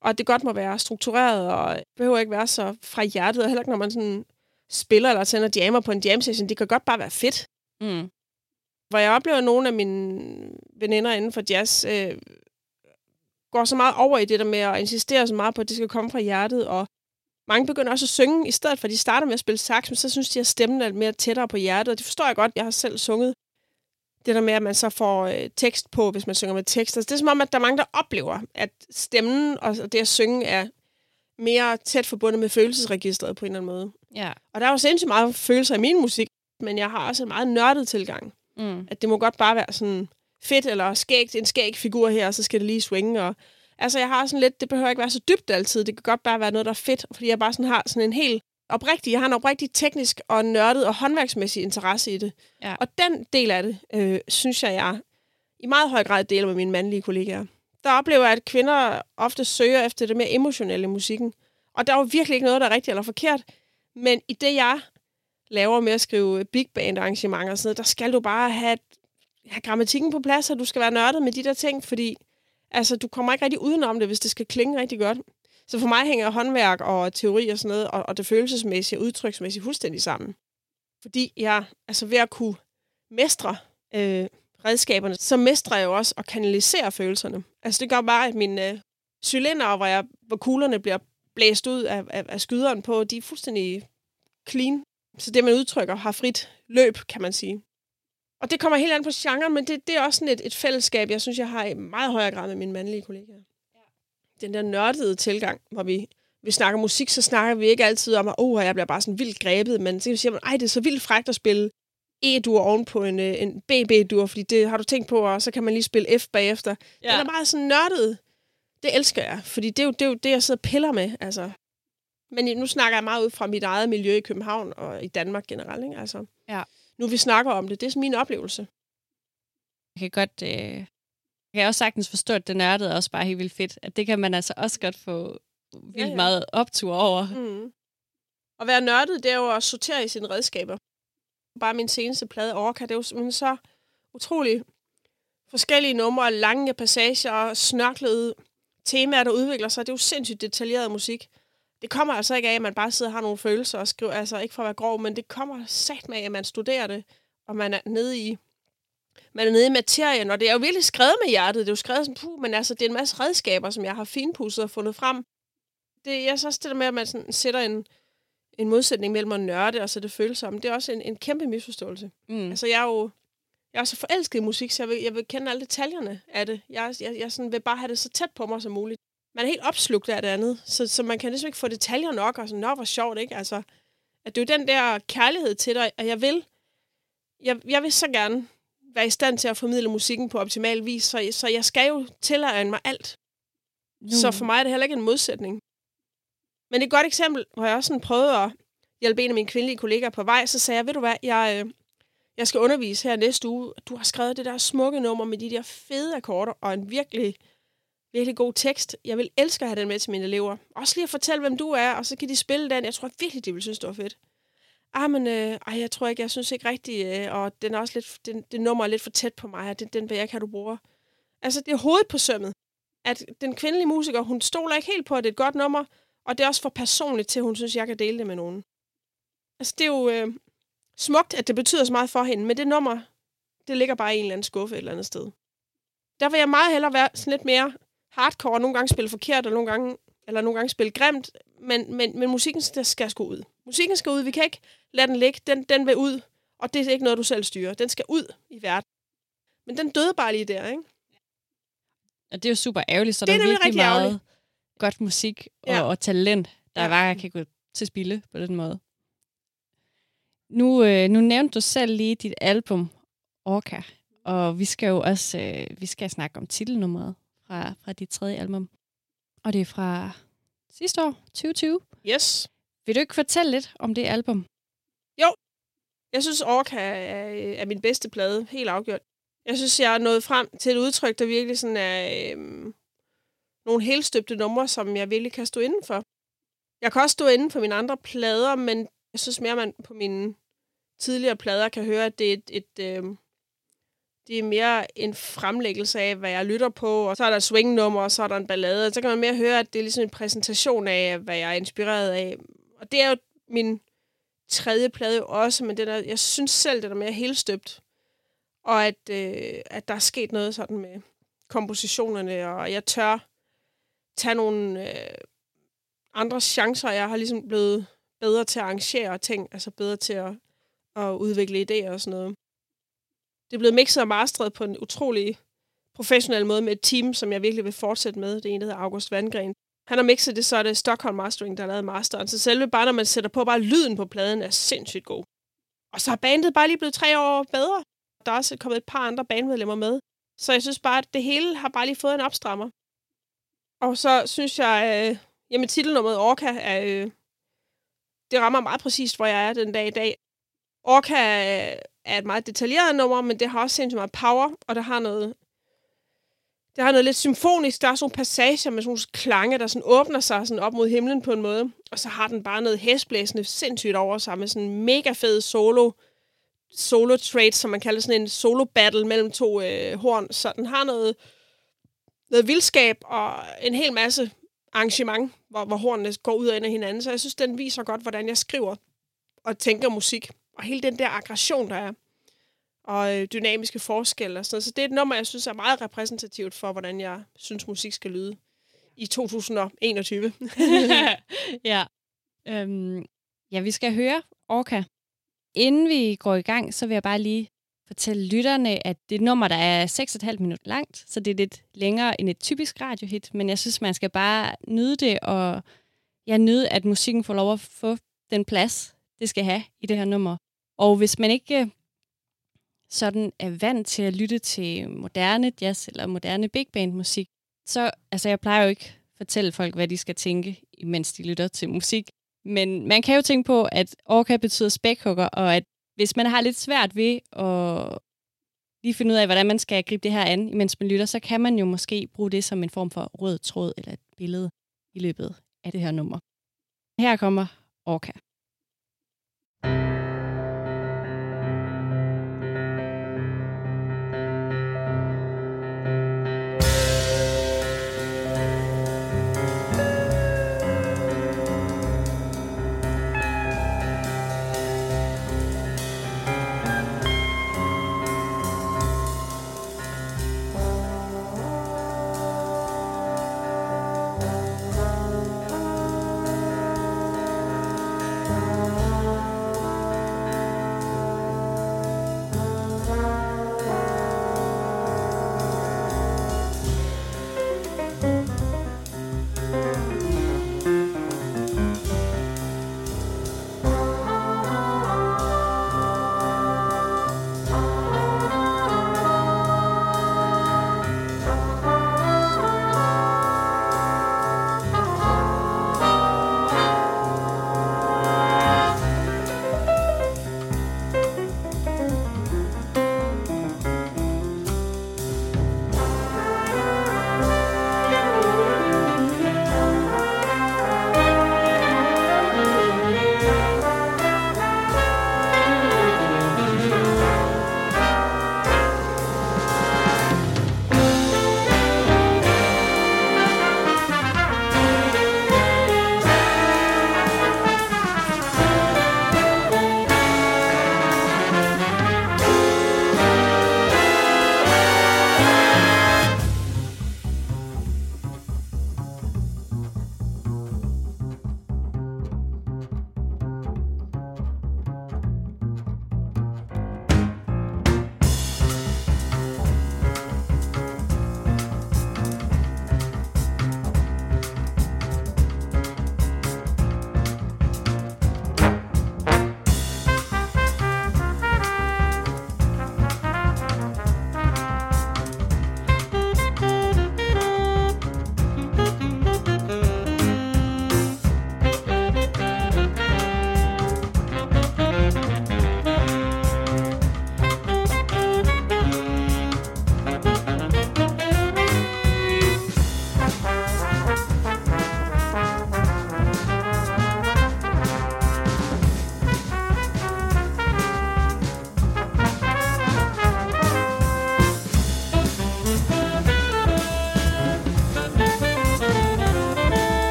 Og at det godt må være struktureret, og behøver ikke være så fra hjertet, og heller ikke når man sådan spiller eller sender jammer på en jam session. Det kan godt bare være fedt. Mm. Hvor jeg oplever, at nogle af mine veninder inden for jazz øh, går så meget over i det der med at insistere så meget på, at det skal komme fra hjertet, og mange begynder også at synge, i stedet for at de starter med at spille sax, men så synes de, at stemmen er lidt mere tættere på hjertet, og det forstår jeg godt. Jeg har selv sunget det der med, at man så får øh, tekst på, hvis man synger med tekst. Altså, det er som om, at der er mange, der oplever, at stemmen og det at synge er mere tæt forbundet med følelsesregistret på en eller anden måde. Ja. Og der er jo sindssygt meget følelser i min musik, men jeg har også en meget nørdet tilgang. Mm. At det må godt bare være sådan fedt, eller skægt, en skæg figur her, og så skal det lige swinge. Og, altså, jeg har sådan lidt, det behøver ikke være så dybt altid. Det kan godt bare være noget, der er fedt, fordi jeg bare sådan har sådan en helt oprigtig, jeg har en oprigtig teknisk og nørdet og håndværksmæssig interesse i det. Ja. Og den del af det, øh, synes jeg, jeg i meget høj grad deler med mine mandlige kollegaer. Der oplever jeg, at kvinder ofte søger efter det mere emotionelle i musikken. Og der er jo virkelig ikke noget, der er rigtigt eller forkert. Men i det, jeg laver med at skrive big band arrangementer og sådan noget, der skal du bare have, have grammatikken på plads, og du skal være nørdet med de der ting, fordi altså, du kommer ikke rigtig udenom det, hvis det skal klinge rigtig godt. Så for mig hænger håndværk og teori og sådan noget, og, og det følelsesmæssige og udtryksmæssige fuldstændig sammen. Fordi jeg, altså ved at kunne mestre øh, redskaberne, så mestrer jeg jo også at kanalisere følelserne. Altså det gør bare, at mine øh, cylinder, hvor, jeg, hvor kuglerne bliver blæst ud af, af, af skyderen på, de er fuldstændig clean. Så det, man udtrykker, har frit løb, kan man sige. Og det kommer helt an på genren, men det, det er også sådan et, et fællesskab, jeg synes, jeg har i meget højere grad med mine mandlige kollegaer den der nørdede tilgang, hvor vi, vi snakker musik, så snakker vi ikke altid om, at oh, jeg bliver bare sådan vildt grebet, men så siger man, ej, det er så vildt frækt at spille E-dur oven på en, øh, en BB-dur, fordi det har du tænkt på, og så kan man lige spille F bagefter. Ja. Den er bare sådan nørdet. Det elsker jeg, fordi det er, jo, det er jo det, jeg sidder og piller med. Altså. Men nu snakker jeg meget ud fra mit eget miljø i København og i Danmark generelt. Ikke? Altså, ja. Nu vi snakker om det, det er min oplevelse. Jeg kan godt øh, jeg kan også sagtens forstå, at det nørdede er også bare helt vildt fedt. At det kan man altså også godt få vildt ja, ja. meget optur over. Mm. At være nørdet, det er jo at sortere i sine redskaber. Bare min seneste plade, Orca, det er jo så utrolig forskellige numre, lange passager, snørklede temaer, der udvikler sig. Det er jo sindssygt detaljeret musik. Det kommer altså ikke af, at man bare sidder og har nogle følelser og skriver, altså ikke for at være grov, men det kommer sat med, at man studerer det, og man er nede i man er nede i materien, og det er jo virkelig skrevet med hjertet. Det er jo skrevet sådan, puh, men altså, det er en masse redskaber, som jeg har finpudset og fundet frem. Det, jeg så også det der med, at man sådan sætter en, en modsætning mellem at nørde og så det følsomme. Det er også en, en kæmpe misforståelse. Mm. Altså, jeg er jo jeg er så forelsket i musik, så jeg vil, jeg vil kende alle detaljerne af det. Jeg, jeg, jeg sådan vil bare have det så tæt på mig som muligt. Man er helt opslugt af det andet, så, så man kan ligesom ikke få detaljer nok, og sådan, nå, hvor sjovt, ikke? Altså, at det er jo den der kærlighed til dig, at jeg vil, jeg, jeg vil så gerne være i stand til at formidle musikken på optimal vis, så, så jeg skal jo tilegne mig alt. Mm. Så for mig er det heller ikke en modsætning. Men det er et godt eksempel, hvor jeg også sådan prøvede at hjælpe en af mine kvindelige kollegaer på vej, så sagde jeg, ved du hvad, jeg, øh, jeg skal undervise her næste uge. Du har skrevet det der smukke nummer med de der fede akkorder og en virkelig, virkelig god tekst. Jeg vil elske at have den med til mine elever. Også lige at fortælle, hvem du er, og så kan de spille den. Jeg tror virkelig, de vil synes, det var fedt ah, men øh, ej, jeg tror ikke, jeg synes ikke rigtigt, øh, og den er også lidt, den, det nummer er lidt for tæt på mig, og den, den vil jeg ikke have, du bruger. Altså, det er hovedet på sømmet. At den kvindelige musiker, hun stoler ikke helt på, at det er et godt nummer, og det er også for personligt til, at hun synes, jeg kan dele det med nogen. Altså, det er jo øh, smukt, at det betyder så meget for hende, men det nummer, det ligger bare i en eller anden skuffe et eller andet sted. Der vil jeg meget hellere være sådan lidt mere hardcore, nogle gange spille forkert, og nogle gange, eller nogle gange spille grimt, men, men, men musikken skal, skal sgu ud. Musikken skal ud. Vi kan ikke lade den ligge. Den, den vil ud. Og det er ikke noget, du selv styrer. Den skal ud i verden. Men den døde bare lige der, ikke? Og det er jo super ærgerligt, så det der er virkelig meget ærgerligt. godt musik og, ja. og talent, der ja. bare kan gå til spille på den måde. Nu, øh, nu nævnte du selv lige dit album, Orca. Og vi skal jo også øh, vi skal snakke om titelnummeret fra, fra dit tredje album. Og det er fra sidste år, 2020. Yes. Vil du ikke fortælle lidt om det album? Jo. Jeg synes, Orca er, er min bedste plade. Helt afgjort. Jeg synes, jeg er nået frem til et udtryk, der virkelig sådan er... Øhm, nogle helstøbte numre, som jeg virkelig kan stå inden for. Jeg kan også stå inden for mine andre plader, men jeg synes mere, man på mine tidligere plader kan høre, at det er et, et øh, det er mere en fremlæggelse af, hvad jeg lytter på, og så er der swingnummer, og så er der en ballade. Så kan man mere høre, at det er ligesom en præsentation af, hvad jeg er inspireret af. Og det er jo min tredje plade også, men det der, jeg synes selv, det er mere helstøbt. Og at, øh, at der er sket noget sådan med kompositionerne, og jeg tør tage nogle øh, andre chancer. Jeg har ligesom blevet bedre til at arrangere ting, altså bedre til at, at udvikle idéer og sådan noget. Det er blevet mixet og mastret på en utrolig professionel måde med et team, som jeg virkelig vil fortsætte med. Det ene, der hedder August Vandgren. Han har mixet det, så er det Stockholm Mastering, der har lavet masteren. Så selve bare, når man sætter på, bare lyden på pladen er sindssygt god. Og så er bandet bare lige blevet tre år bedre. Der er også kommet et par andre bandmedlemmer med. Så jeg synes bare, at det hele har bare lige fået en opstrammer. Og så synes jeg, øh, jamen titelnummeret Orca er, øh, det rammer meget præcist, hvor jeg er den dag i dag. Orca er et meget detaljeret nummer, men det har også sindssygt meget power, og det har noget det har noget lidt symfonisk. Der er sådan nogle passager med sådan nogle klange, der sådan åbner sig sådan op mod himlen på en måde. Og så har den bare noget hæsblæsende sindssygt over sig med sådan en mega fed solo solo trade, som man kalder sådan en solo battle mellem to øh, horn. Så den har noget, noget vildskab og en hel masse arrangement, hvor, hvor hornene går ud og ind af hinanden. Så jeg synes, den viser godt, hvordan jeg skriver og tænker musik. Og hele den der aggression, der er. Og øh, dynamiske forskelle og sådan noget. Så det er et nummer, jeg synes er meget repræsentativt for, hvordan jeg synes, musik skal lyde i 2021. ja. Øhm, ja, vi skal høre Orca. Inden vi går i gang, så vil jeg bare lige fortælle lytterne, at det er et nummer, der er 6,5 minutter langt, så det er lidt længere end et typisk radiohit, men jeg synes, man skal bare nyde det, og jeg nyde, at musikken får lov at få den plads, det skal have i det her nummer. Og hvis man ikke øh, sådan er vant til at lytte til moderne jazz eller moderne big band musik, så altså jeg plejer jo ikke at fortælle folk, hvad de skal tænke, mens de lytter til musik. Men man kan jo tænke på, at orca betyder spækhugger, og at hvis man har lidt svært ved at lige finde ud af, hvordan man skal gribe det her an, mens man lytter, så kan man jo måske bruge det som en form for rød tråd eller et billede i løbet af det her nummer. Her kommer Orca.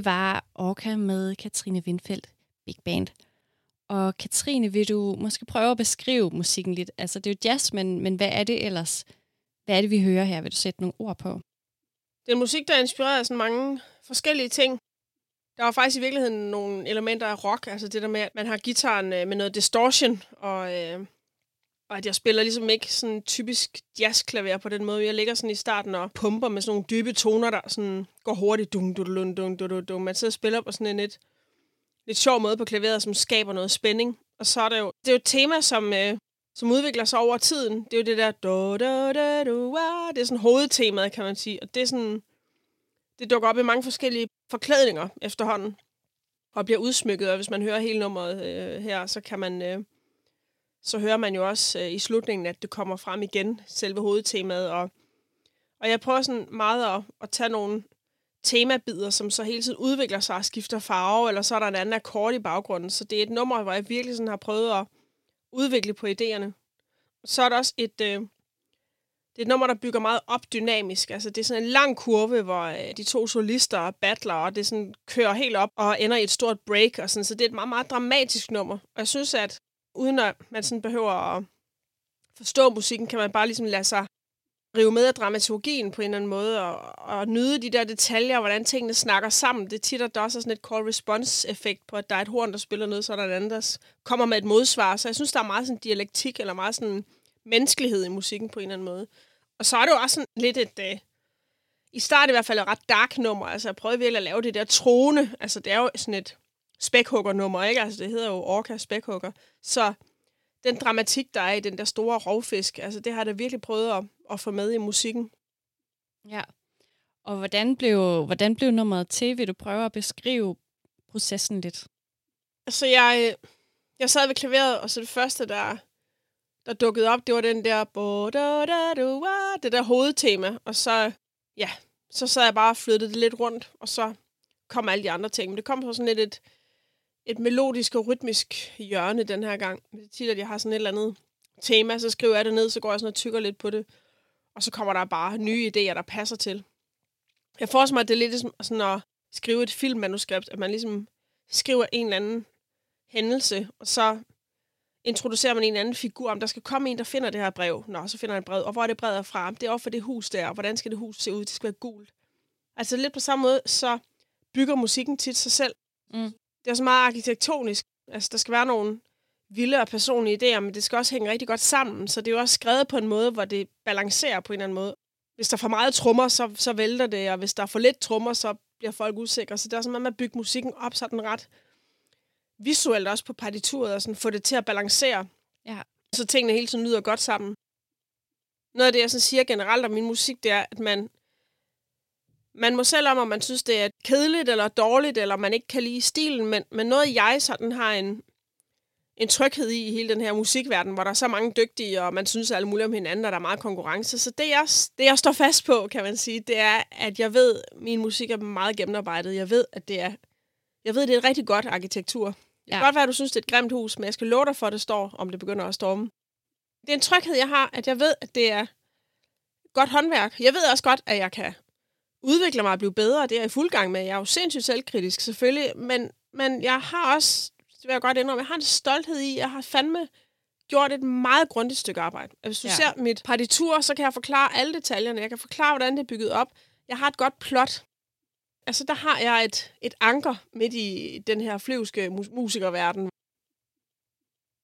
Det var Orca med Katrine Windfeldt Big Band. Og Katrine, vil du måske prøve at beskrive musikken lidt? Altså, det er jo jazz, men, men hvad er det ellers? Hvad er det, vi hører her? Vil du sætte nogle ord på? Det er en musik, der inspirerer sådan mange forskellige ting. Der var faktisk i virkeligheden nogle elementer af rock, altså det der med, at man har gitaren øh, med noget distortion, og, øh, og at jeg spiller ligesom ikke sådan typisk jazzklaver på den måde. Jeg ligger sådan i starten og pumper med sådan nogle dybe toner, der sådan går hurtigt. Dung, dung, dun, dun, dun, dung. Man sidder og spiller på sådan en lidt, lidt sjov måde på klaveret, som skaber noget spænding. Og så er det jo, det er jo et tema, som, øh, som udvikler sig over tiden. Det er jo det der... Do, do, do, do, ah. Det er sådan hovedtemaet, kan man sige. Og det er sådan... Det dukker op i mange forskellige forklædninger efterhånden. Og bliver udsmykket, og hvis man hører hele nummeret øh, her, så kan man... Øh, så hører man jo også øh, i slutningen, at det kommer frem igen, selve hovedtemaet. Og, og jeg prøver sådan meget at, at tage nogle temabider, som så hele tiden udvikler sig og skifter farve, eller så er der en anden akkord i baggrunden. Så det er et nummer, hvor jeg virkelig sådan har prøvet at udvikle på idéerne. Så er der også et, øh, det er et nummer, der bygger meget op dynamisk. Altså, det er sådan en lang kurve, hvor øh, de to solister battler, og det sådan kører helt op og ender i et stort break. Og sådan. Så det er et meget, meget dramatisk nummer. Og jeg synes, at uden at man sådan behøver at forstå musikken, kan man bare ligesom lade sig rive med af dramaturgien på en eller anden måde, og, og nyde de der detaljer, og hvordan tingene snakker sammen. Det er tit, at der også er sådan et call-response-effekt på, at der er et horn, der spiller noget, så er der en anden, der kommer med et modsvar. Så jeg synes, der er meget sådan dialektik, eller meget sådan menneskelighed i musikken på en eller anden måde. Og så er det jo også sådan lidt et... Øh, I starten i hvert fald et ret dark nummer. Altså, jeg prøvede virkelig at lave det der trone. Altså, det er jo sådan et spækhugger-nummer, ikke? Altså, det hedder jo Orca Spækhugger. Så den dramatik, der er i den der store rovfisk, altså, det har jeg virkelig prøvet at, at få med i musikken. Ja. Og hvordan blev, hvordan blev nummeret til? Vil du prøve at beskrive processen lidt? Altså, jeg, jeg sad ved klaveret, og så det første, der, der dukkede op, det var den der, det der hovedtema, og så, ja, så sad jeg bare og flyttede det lidt rundt, og så kom alle de andre ting. Men det kom på sådan lidt et, et melodisk og rytmisk hjørne den her gang. Det er tit, at jeg har sådan et eller andet tema, så skriver jeg det ned, så går jeg sådan og tykker lidt på det, og så kommer der bare nye idéer, der passer til. Jeg forestiller mig, at det er lidt ligesom sådan at skrive et filmmanuskript, at man ligesom skriver en eller anden hændelse, og så introducerer man en anden figur, om der skal komme en, der finder det her brev. Nå, så finder han et brev. Og hvor er det brevet fra? Det er over for det hus der. Og hvordan skal det hus se ud? Det skal være gult. Altså lidt på samme måde, så bygger musikken tit sig selv. Mm. Det er så meget arkitektonisk. Altså, der skal være nogle vilde og personlige idéer, men det skal også hænge rigtig godt sammen. Så det er jo også skrevet på en måde, hvor det balancerer på en eller anden måde. Hvis der er for meget trommer, så, så vælter det, og hvis der er for lidt trommer, så bliver folk usikre. Så det er sådan, at man bygger musikken op sådan ret visuelt også på partituret, og sådan få det til at balancere. Ja. Så tingene hele tiden lyder godt sammen. Noget af det, jeg så siger generelt om min musik, det er, at man, man må selv om, om man synes, det er kedeligt eller dårligt, eller man ikke kan lide stilen, men, men noget, jeg sådan har en, en tryghed i, i hele den her musikverden, hvor der er så mange dygtige, og man synes alt muligt om hinanden, og der er meget konkurrence. Så det jeg, det, jeg står fast på, kan man sige, det er, at jeg ved, at min musik er meget gennemarbejdet. Jeg ved, at det er, jeg ved, det er et rigtig godt arkitektur. Det kan ja. godt være, at du synes, det er et grimt hus, men jeg skal love dig for, at det står, om det begynder at storme. Det er en tryghed, jeg har, at jeg ved, at det er godt håndværk. Jeg ved også godt, at jeg kan udvikle mig og blive bedre. Det er jeg i fuld gang med. Jeg er jo sindssygt selvkritisk, selvfølgelig. Men, men jeg har også, det vil jeg godt indrømme, jeg har en stolthed i, jeg har fandme gjort et meget grundigt stykke arbejde. Hvis du ja. ser mit partitur, så kan jeg forklare alle detaljerne. Jeg kan forklare, hvordan det er bygget op. Jeg har et godt plot altså der har jeg et, et anker midt i den her flyvske mus- musikerverden.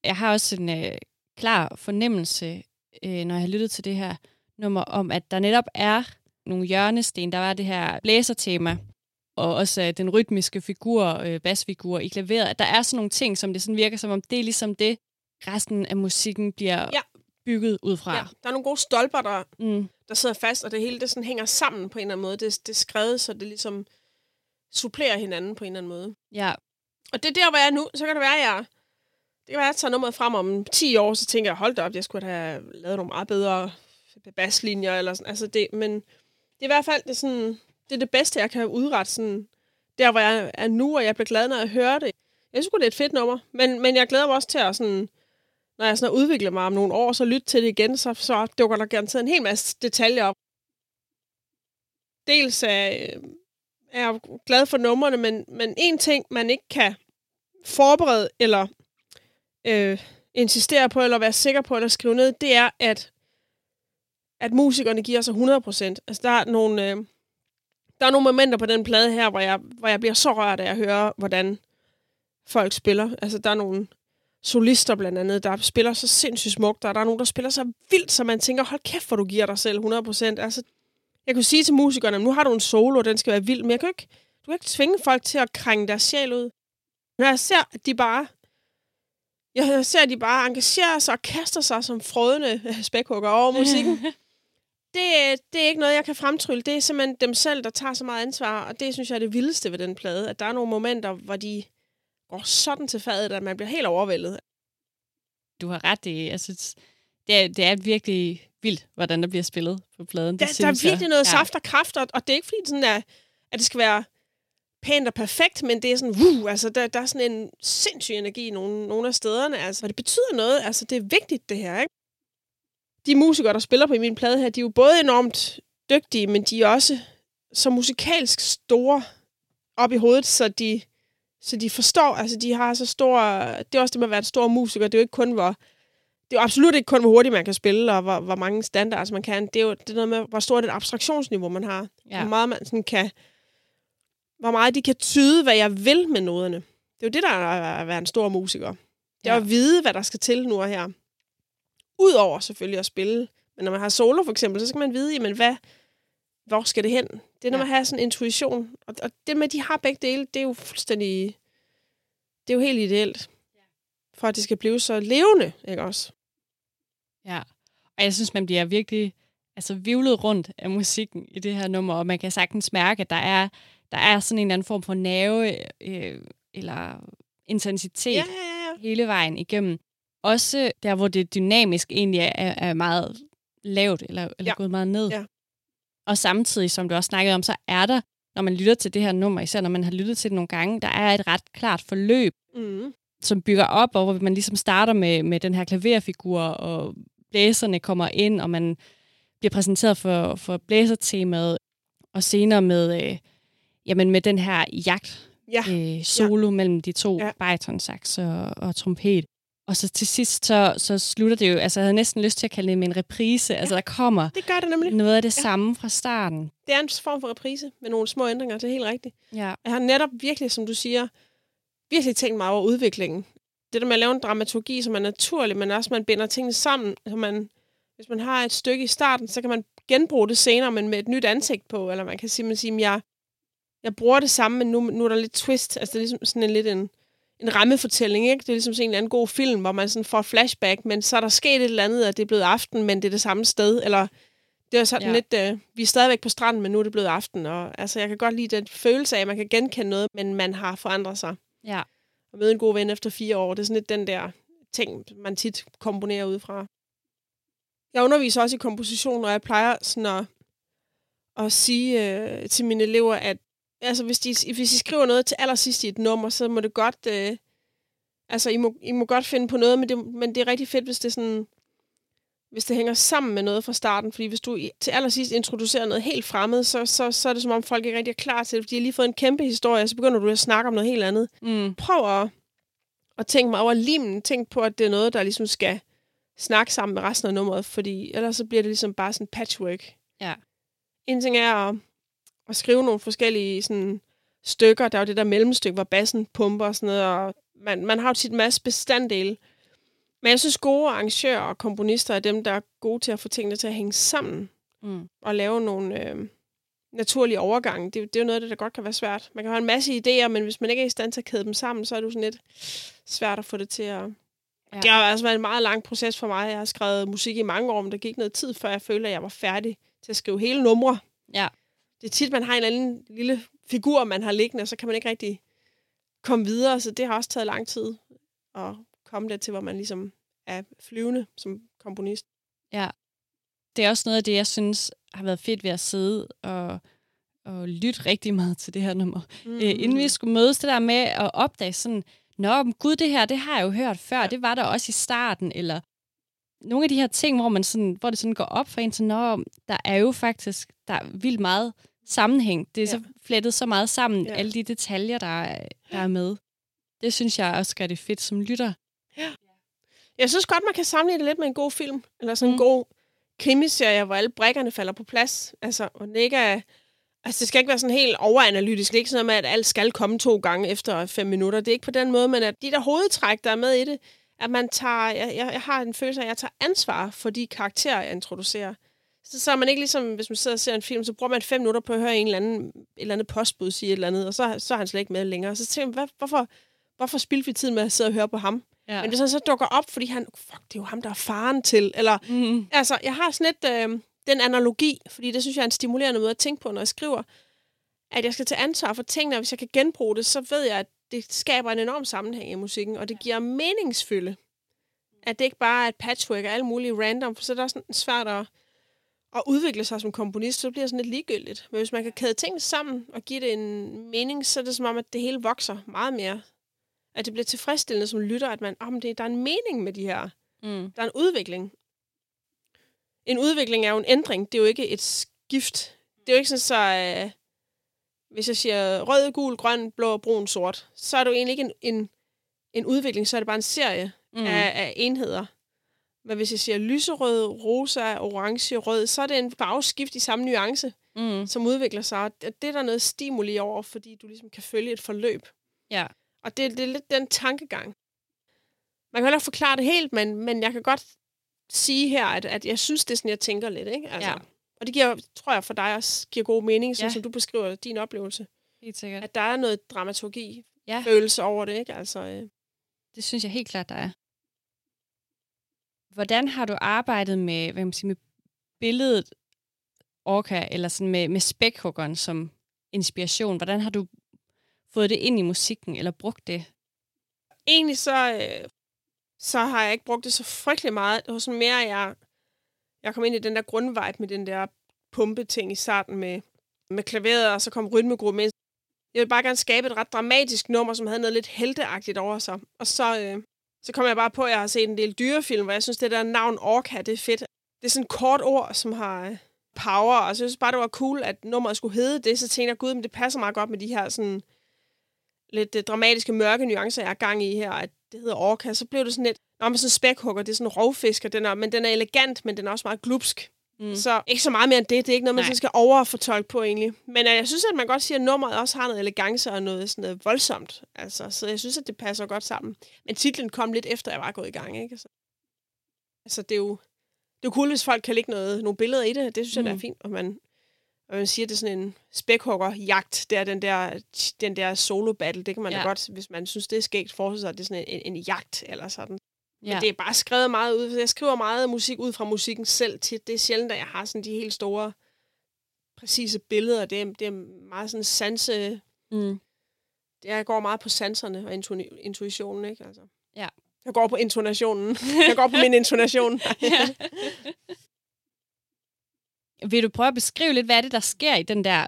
Jeg har også en øh, klar fornemmelse, øh, når jeg har lyttet til det her nummer, om at der netop er nogle hjørnesten. Der var det her blæsertema, og også øh, den rytmiske figur, øh, basfigur i klaveret. At der er sådan nogle ting, som det sådan virker som om, det er ligesom det, resten af musikken bliver ja. bygget ud fra. Ja, der er nogle gode stolper, der, mm. der sidder fast, og det hele det sådan hænger sammen på en eller anden måde. Det, det er skrevet, så det ligesom supplerer hinanden på en eller anden måde. Ja. Og det er der, hvor jeg er nu. Så kan det være, at jeg, det kan være, at jeg tager nummeret frem om 10 år, så tænker jeg, hold da op, jeg skulle have lavet nogle meget bedre basslinjer, eller sådan. Altså det, men det er i hvert fald det sådan, det, er det bedste, jeg kan udrette sådan, der, hvor jeg er nu, og jeg bliver glad, når jeg hører det. Jeg synes det er et fedt nummer, men, men jeg glæder mig også til at sådan, når jeg sådan udvikler mig om nogle år, så lytte til det igen, så, så dukker der garanteret en hel masse detaljer op. Dels øh, er jeg glad for numrene, men, men en ting, man ikke kan forberede eller øh, insistere på, eller være sikker på, eller skrive ned, det er, at, at musikerne giver sig 100%. Altså, der er nogle, øh, der er nogle momenter på den plade her, hvor jeg, hvor jeg bliver så rørt af at høre, hvordan folk spiller. Altså, der er nogle solister blandt andet, der spiller så sindssygt smukt, og der er nogen, der spiller så vildt, så man tænker, hold kæft, hvor du giver dig selv 100%. Altså, jeg kunne sige til musikerne, nu har du en solo, den skal være vild, men jeg kan ikke, du kan ikke tvinge folk til at krænge deres sjæl ud. Når jeg ser, at de bare jeg ser, at de bare engagerer sig og kaster sig som frødende spækhugger over musikken. Det, det er ikke noget, jeg kan fremtrylle. Det er simpelthen dem selv, der tager så meget ansvar, og det synes jeg er det vildeste ved den plade, at der er nogle momenter, hvor de går sådan til fadet, at man bliver helt overvældet. Du har ret i, jeg synes, det er, det er virkelig vildt, hvordan der bliver spillet på pladen. Det der, der er virkelig noget ja. saft og kraft, og, og det er ikke fordi, sådan der, at det skal være pænt og perfekt, men det er sådan, uh, altså, der, der er sådan en sindssyg energi i nogle, nogle af stederne, altså, og det betyder noget, altså, det er vigtigt, det her, ikke? De musikere, der spiller på min plade her, de er jo både enormt dygtige, men de er også så musikalsk store op i hovedet, så de, så de forstår, altså de har så stor, det er også det med at være en stor musiker, det er jo ikke kun, hvor, det er jo absolut ikke kun, hvor hurtigt man kan spille, og hvor, hvor mange standards man kan. Det er jo det er noget med, hvor stort et abstraktionsniveau man har. Ja. Hvor meget man sådan kan hvor meget de kan tyde, hvad jeg vil med noderne. Det er jo det, der er at være en stor musiker. Det er ja. at vide, hvad der skal til nu og her. Udover selvfølgelig at spille. Men når man har solo for eksempel, så skal man vide, jamen hvad, hvor skal det hen? Det er, når ja. man har sådan en intuition. Og, og det med, at de har begge dele, det er jo fuldstændig... Det er jo helt ideelt. For at det skal blive så levende, ikke også? Ja. Og jeg synes, man bliver virkelig altså, vivlet rundt af musikken i det her nummer, og man kan sagtens mærke, at der er der er sådan en eller anden form for nerve øh, eller intensitet ja, ja, ja. hele vejen igennem. Også der, hvor det dynamisk egentlig er, er meget lavt eller, eller ja. gået meget ned. Ja. Og samtidig, som du også snakkede om, så er der, når man lytter til det her nummer, især når man har lyttet til det nogle gange, der er et ret klart forløb, mm. som bygger op, og hvor man ligesom starter med, med den her klaverfigur, og blæserne kommer ind, og man bliver præsenteret for, for blæsertemaet, og senere med... Øh, jamen med den her jagt ja. øh, solo ja. mellem de to, ja. baritonsaks og, og trompet. Og så til sidst, så, så slutter det jo, altså jeg havde næsten lyst til at kalde det med en reprise. Ja. Altså der kommer det gør det nemlig. noget af det ja. samme fra starten. Det er en form for reprise med nogle små ændringer, det er helt rigtigt. Ja. Jeg har netop virkelig, som du siger, virkelig tænkt mig over udviklingen. Det der med at lave en dramaturgi, som er naturlig, men også man binder tingene sammen. Så man, hvis man har et stykke i starten, så kan man genbruge det senere, men med et nyt ansigt på. Eller man kan sige, at jeg, jeg bruger det samme, men nu, nu er der lidt twist. Altså, det er ligesom sådan en lidt en, en rammefortælling, ikke? Det er ligesom sådan en, en god film, hvor man sådan får flashback, men så er der sket et eller andet, at det er blevet aften, men det er det samme sted, eller det er sådan ja. lidt, øh, vi er stadigvæk på stranden, men nu er det blevet aften, og altså, jeg kan godt lide den følelse af, at man kan genkende noget, men man har forandret sig. Ja. Og møde en god ven efter fire år, det er sådan lidt den der ting, man tit komponerer ud fra. Jeg underviser også i komposition, og jeg plejer sådan at, at sige øh, til mine elever, at altså hvis de, hvis I skriver noget til allersidst i et nummer, så må det godt, øh, altså I må, I må godt finde på noget, men det, men det er rigtig fedt, hvis det sådan, hvis det hænger sammen med noget fra starten, fordi hvis du til allersidst introducerer noget helt fremmed, så, så, så er det som om folk ikke rigtig er klar til det, fordi de har lige fået en kæmpe historie, så begynder du at snakke om noget helt andet. Mm. Prøv at, at tænke mig over limen, tænk på, at det er noget, der ligesom skal snakke sammen med resten af nummeret, fordi ellers så bliver det ligesom bare sådan patchwork. Ja. En ting er at at skrive nogle forskellige sådan, stykker. Der er jo det der mellemstykke, hvor bassen pumper og sådan noget, og man, man har jo tit en masse bestanddele. Men jeg synes, gode arrangører og komponister er dem, der er gode til at få tingene til at hænge sammen. Mm. Og lave nogle øh, naturlige overgange. Det, det er jo noget af det, der godt kan være svært. Man kan have en masse idéer, men hvis man ikke er i stand til at kæde dem sammen, så er det jo sådan lidt svært at få det til at... Ja. Det har altså været en meget lang proces for mig. Jeg har skrevet musik i mange år, men der gik noget tid, før jeg følte, at jeg var færdig til at skrive hele numre. Ja det er tit, man har en eller anden lille figur, man har liggende, og så kan man ikke rigtig komme videre, så det har også taget lang tid at komme der til, hvor man ligesom er flyvende som komponist. Ja, det er også noget af det, jeg synes har været fedt ved at sidde og, og lytte rigtig meget til det her nummer. Mm. Æ, inden vi skulle mødes, det der med at opdage sådan, Nå, gud, det her, det har jeg jo hørt før, det var der også i starten, eller nogle af de her ting, hvor, man sådan, hvor det sådan går op for en, så når der er jo faktisk der er vildt meget sammenhæng. Det er ja. Ja. så flettet så meget sammen, ja. Ja. alle de detaljer, der er, der er med. Det synes jeg også gør det fedt som lytter. Jeg synes godt, man kan sammenligne det lidt med en god film. Eller sådan mm. en god krimiserie, hvor alle brækkerne falder på plads. Altså, og den ikke er... Altså, det skal ikke være sådan helt overanalytisk. Det er ikke sådan noget med, at alt skal komme to gange efter fem minutter. Det er ikke på den måde, men at de der hovedtræk, der er med i det, at man tager... Jeg, jeg, jeg har en følelse af, at jeg tager ansvar for de karakterer, jeg introducerer. Så, så er man ikke ligesom, hvis man sidder og ser en film, så bruger man fem minutter på at høre en eller anden, et eller andet postbud sige et eller andet, og så, så er han slet ikke med længere. Så tænker man, hvad, hvorfor, hvorfor spildte vi tid med at sidde og høre på ham? Ja. Men hvis han så dukker op, fordi han, fuck, det er jo ham, der er faren til, eller, Mm. altså, jeg har sådan lidt øh, den analogi, fordi det synes jeg er en stimulerende måde at tænke på, når jeg skriver, at jeg skal tage ansvar for tingene, og hvis jeg kan genbruge det, så ved jeg, at det skaber en enorm sammenhæng i musikken, og det giver meningsfylde. At det ikke bare er et patchwork af alle mulige random, for så er det også svært at, at udvikle sig som komponist, så bliver det sådan lidt ligegyldigt. Men hvis man kan kæde tingene sammen og give det en mening, så er det som om, at det hele vokser meget mere. At det bliver tilfredsstillende som lytter, at man, oh, men det, der er en mening med de her. Mm. Der er en udvikling. En udvikling er jo en ændring. Det er jo ikke et skift. Det er jo ikke sådan, så... Øh, hvis jeg siger rød, gul, grøn, blå, brun, sort, så er det jo egentlig ikke en, en, en udvikling, så er det bare en serie Mm. af, af enheder. Men hvis jeg siger lyserød, rosa, orange, rød, så er det en farveskift i samme nuance, Mm. som udvikler sig. Og det det er der noget stimuli over, fordi du ligesom kan følge et forløb. Ja. Og det, det er lidt den tankegang. Man kan heller ikke forklare det helt, men, men jeg kan godt sige her, at, at jeg synes, det er sådan, jeg tænker lidt. Ikke? Altså, Ja. Og det giver, tror jeg for dig også giver god mening, Ja. som du beskriver din oplevelse. Helt sikkert. At der er noget dramaturgi, Ja. følelse over det. Ikke? Altså, øh, Det synes jeg helt klart, der er. Hvordan har du arbejdet med, hvad kan man sige, med billedet Orca, eller sådan med, med spækhuggeren som inspiration? Hvordan har du fået det ind i musikken, eller brugt det? egentlig så, øh, så har jeg ikke brugt det så frygtelig meget. Det var sådan mere, jeg, jeg kom ind i den der grundvibe med den der pumpeting i starten med, med klaveret, og så kom rytmegruppen ind. Jeg ville bare gerne skabe et ret dramatisk nummer, som havde noget lidt helteagtigt over sig. Og så, øh, så kom jeg bare på, at jeg har set en del dyrefilm, hvor jeg synes, det der navn Orca, det er fedt. Det er sådan et kort ord, som har øh, power, og så synes jeg bare, det var cool, at nummeret skulle hedde det. Så tænkte jeg, gud, men det passer meget godt med de her sådan lidt øh, dramatiske, mørke nuancer, jeg er gang i her, at det hedder orca, så blev det sådan lidt, nå, men sådan spækhugger, det er sådan en rovfisker, den er, men den er elegant, men den er også meget glupsk. Mm. Mm. Så ikke så meget mere end det, det er ikke noget, man sådan skal overfortolke på egentlig. Men øh, jeg synes, at man godt siger, at nummeret også har noget elegance og noget sådan noget voldsomt. Altså, så jeg synes, at det passer godt sammen. Men titlen kom lidt efter, jeg var gået i gang, ikke? Altså, altså det er jo det er jo cool, hvis folk kan lægge noget, nogle billeder i det. Det synes jeg, Mm. det er fint. Og man, og man siger, det er sådan en spækhugger-jagt. Det er den der, den der solo-battle. Det kan man ja. Da godt, hvis man synes, det er skægt, forestille sig, at det er sådan en, en, en jagt eller sådan. Ja. Men det er bare skrevet meget ud. Jeg skriver meget musik ud fra musikken selv til. Det er sjældent, at jeg har sådan de helt store, præcise billeder. Det er, det er meget sådan sanse... Mm. Det er, jeg går meget på sanserne og intu- intuitionen, ikke? Altså. Ja. Jeg går på intonationen. Jeg går på min intonation. ja. Vil du prøve at beskrive lidt, hvad er det, der sker i den der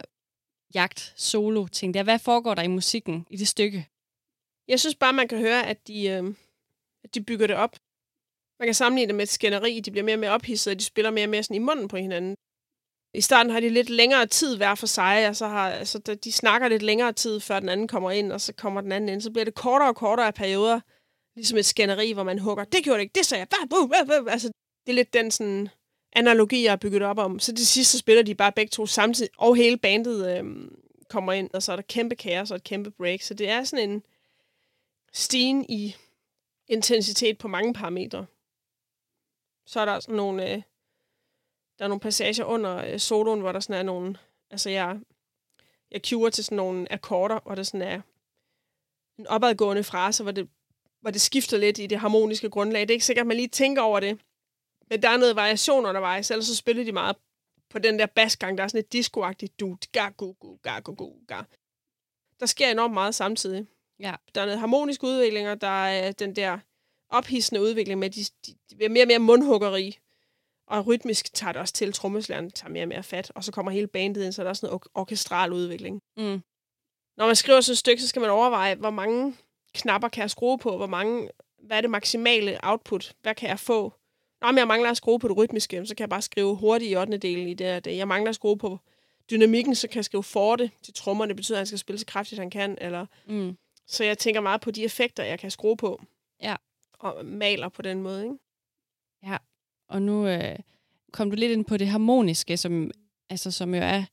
jagt-solo-ting der? Hvad foregår der i musikken i det stykke? Jeg synes bare, man kan høre, at de, øh, at de bygger det op. Man kan sammenligne det med et skænderi. De bliver mere og mere ophidset, og de spiller mere og mere sådan i munden på hinanden. I starten har de lidt længere tid hver for sig, og så har, altså, de snakker lidt længere tid, før den anden kommer ind, og så kommer den anden ind. Så bliver det kortere og kortere perioder, ligesom et skænderi, hvor man hugger, det gjorde det ikke, det sagde jeg, altså, det er lidt den sådan, analogier er bygget op om. Så til sidst, så spiller de bare begge to samtidig, og hele bandet øh, kommer ind, og så er der kæmpe kaos og et kæmpe break. Så det er sådan en stigen i intensitet på mange parametre. Så er der sådan nogle, øh, der er nogle passager under øh, soloen, hvor der sådan er nogle, altså jeg, jeg cuer til sådan nogle akkorder, hvor der sådan er en opadgående frase, hvor det, hvor det skifter lidt i det harmoniske grundlag. Det er ikke sikkert, at man lige tænker over det, men der er noget variation undervejs, ellers så spiller de meget på den der basgang, der er sådan et discoagtigt du, ga, gu, gu, ga, gu, gu, ga. Der sker enormt meget samtidig. Ja. Der er noget harmonisk udvikling, og der er den der ophidsende udvikling med, de, de, de mere og mere mundhuggeri. Og rytmisk tager det også til, trommeslæren tager mere og mere fat, og så kommer hele bandet ind, så er der også noget or- orkestral udvikling. Mm. Når man skriver sådan et stykke, så skal man overveje, hvor mange knapper kan jeg skrue på, hvor mange, hvad er det maksimale output, hvad kan jeg få? Nå, men jeg mangler at skrue på det rytmiske, så kan jeg bare skrive hurtigt i 8. del i det, her. Jeg mangler at skrue på dynamikken, så kan jeg skrive forte til trommerne. Det betyder, at han skal spille så kraftigt, han kan. Eller... Mm. Så jeg tænker meget på de effekter, jeg kan skrue på. Ja. Og maler på den måde, ikke? Og nu øh, kom du lidt ind på det harmoniske, som, altså, som jo er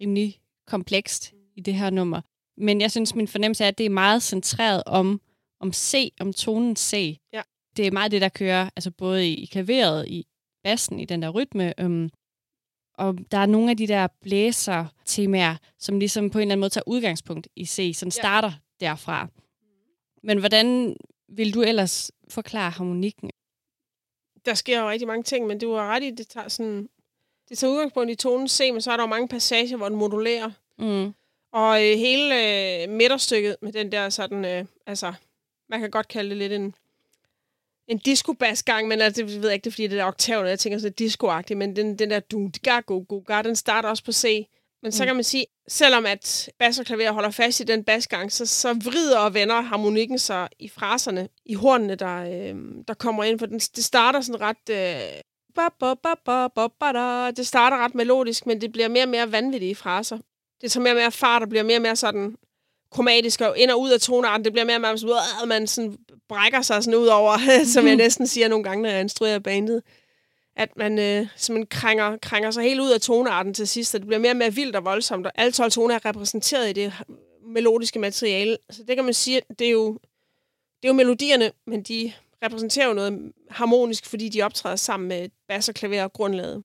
rimelig komplekst i det her nummer. Men jeg synes, min fornemmelse er, at det er meget centreret om, om C, om tonen C. Ja. Det er meget det, der kører altså både i, klaveret, i bassen, i den der rytme. Øhm, og der er nogle af de der blæser-temaer, som ligesom på en eller anden måde tager udgangspunkt i C, som Ja. starter derfra. Men hvordan vil du ellers forklare harmonikken? Der sker jo rigtig mange ting, men du har ret i, det tager sådan... Det tager udgangspunkt i tonen C, men så er der jo mange passager, hvor den modulerer. Mm. Og øh, hele øh, midterstykket med den der sådan, øh, altså, man kan godt kalde det lidt en, en disco-basgang, men altså, det ved jeg ikke, det er fordi, det der oktav, jeg tænker sådan disco men den, den der du ga go go den starter også på C. Men så Mm. kan man sige, selvom at bas og klaver holder fast i den basgang, så, så vrider og vender harmonikken sig i fraserne, i hornene, der, øh, der kommer ind, for den, det starter sådan ret... Øh, ba, ba, ba, ba, ba, ba, da. Det starter ret melodisk, men det bliver mere og mere vanvittige fraser det tager mere og mere fart og bliver mere og mere sådan kromatisk og ind og ud af tonearten. Det bliver mere og mere sådan, man sådan brækker sig sådan ud over, som jeg næsten siger nogle gange, når jeg instruerer bandet. At man øh, simpelthen krænger, krænger sig helt ud af tonearten til sidst, og det bliver mere og mere vildt og voldsomt, og alle 12 toner er repræsenteret i det melodiske materiale. Så det kan man sige, det er jo, det er jo melodierne, men de repræsenterer jo noget harmonisk, fordi de optræder sammen med bas og klaver og grundlaget.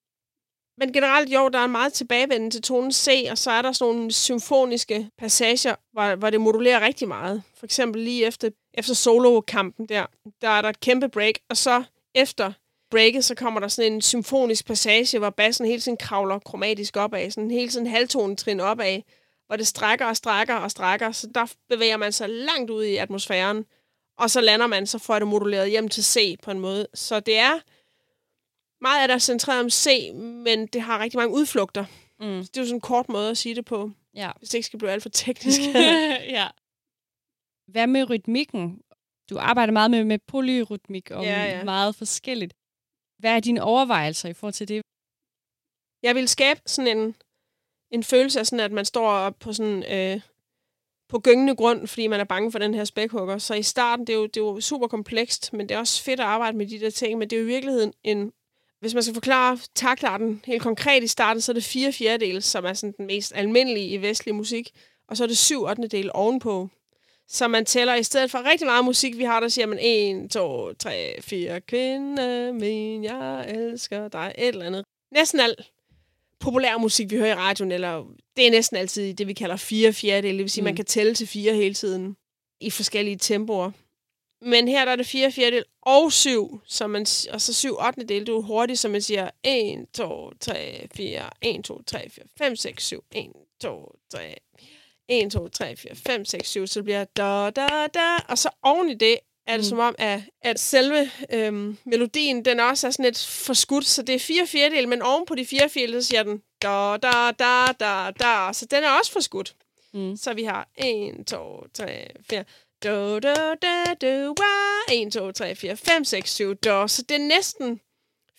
Men generelt jo, der er en meget tilbagevenden til tonen C, og så er der sådan nogle symfoniske passager, hvor, hvor det modulerer rigtig meget. For eksempel lige efter, efter solo-kampen der, der er der et kæmpe break, og så efter breaket, så kommer der sådan en symfonisk passage, hvor bassen hele tiden kravler kromatisk opad, sådan hele tiden halvtonetrin opad, hvor det strækker og strækker og strækker, så der bevæger man sig langt ud i atmosfæren, og så lander man, så får det moduleret hjem til C på en måde. Så det er meget af det er centreret om C, men det har rigtig mange udflugter. Mm. Så det er jo sådan en kort måde at sige det på, Ja. hvis det ikke skal blive alt for teknisk. ja. Hvad med rytmikken? Du arbejder meget med, med polyrytmik og Ja, ja. meget forskelligt. Hvad er dine overvejelser i forhold til det? Jeg vil skabe sådan en, en følelse af sådan, at man står op på sådan øh, på gyngende grund, fordi man er bange for den her spækhugger. Så i starten, det er, jo, det er jo super komplekst, men det er også fedt at arbejde med de der ting, men det er jo i virkeligheden en... Hvis man skal forklare taklarten helt konkret i starten, så er det fire fjerdedel, som er sådan den mest almindelige i vestlig musik, og så er det syv ottendedel ovenpå. Så man tæller i stedet for rigtig meget musik, vi har, der siger man 1, 2, 3, 4, kvinde min, jeg elsker dig, et eller andet. Næsten alt populær musik, vi hører i radioen, eller det er næsten altid det, vi kalder fire fjerdedele. Det vil sige, mm. man kan tælle til fire hele tiden i forskellige tempoer. Men her der er det fire fjerdedel og syv, så man, og så syv ottende del. Det er hurtigt, så man siger 1, 2, 3, 4, 1, 2, 3, 4, 5, 6, 7, 1, 2, 3, 1, 2, 3, 4, 5, 6, 7, så bliver da, da, da, og så oven i det er det Mm. mm. som om, at, at selve øhm, melodien, den også er sådan lidt forskudt, så det er fire fjerdedel, men oven på de fire fjerdedel, så siger den da, da, da, da, da, så den er også forskudt. Mm. Så vi har 1, 2, 3, 4, do, do, da, do, wa, 1, 2, 3, 4, 5, 6, 7, do. Så det er næsten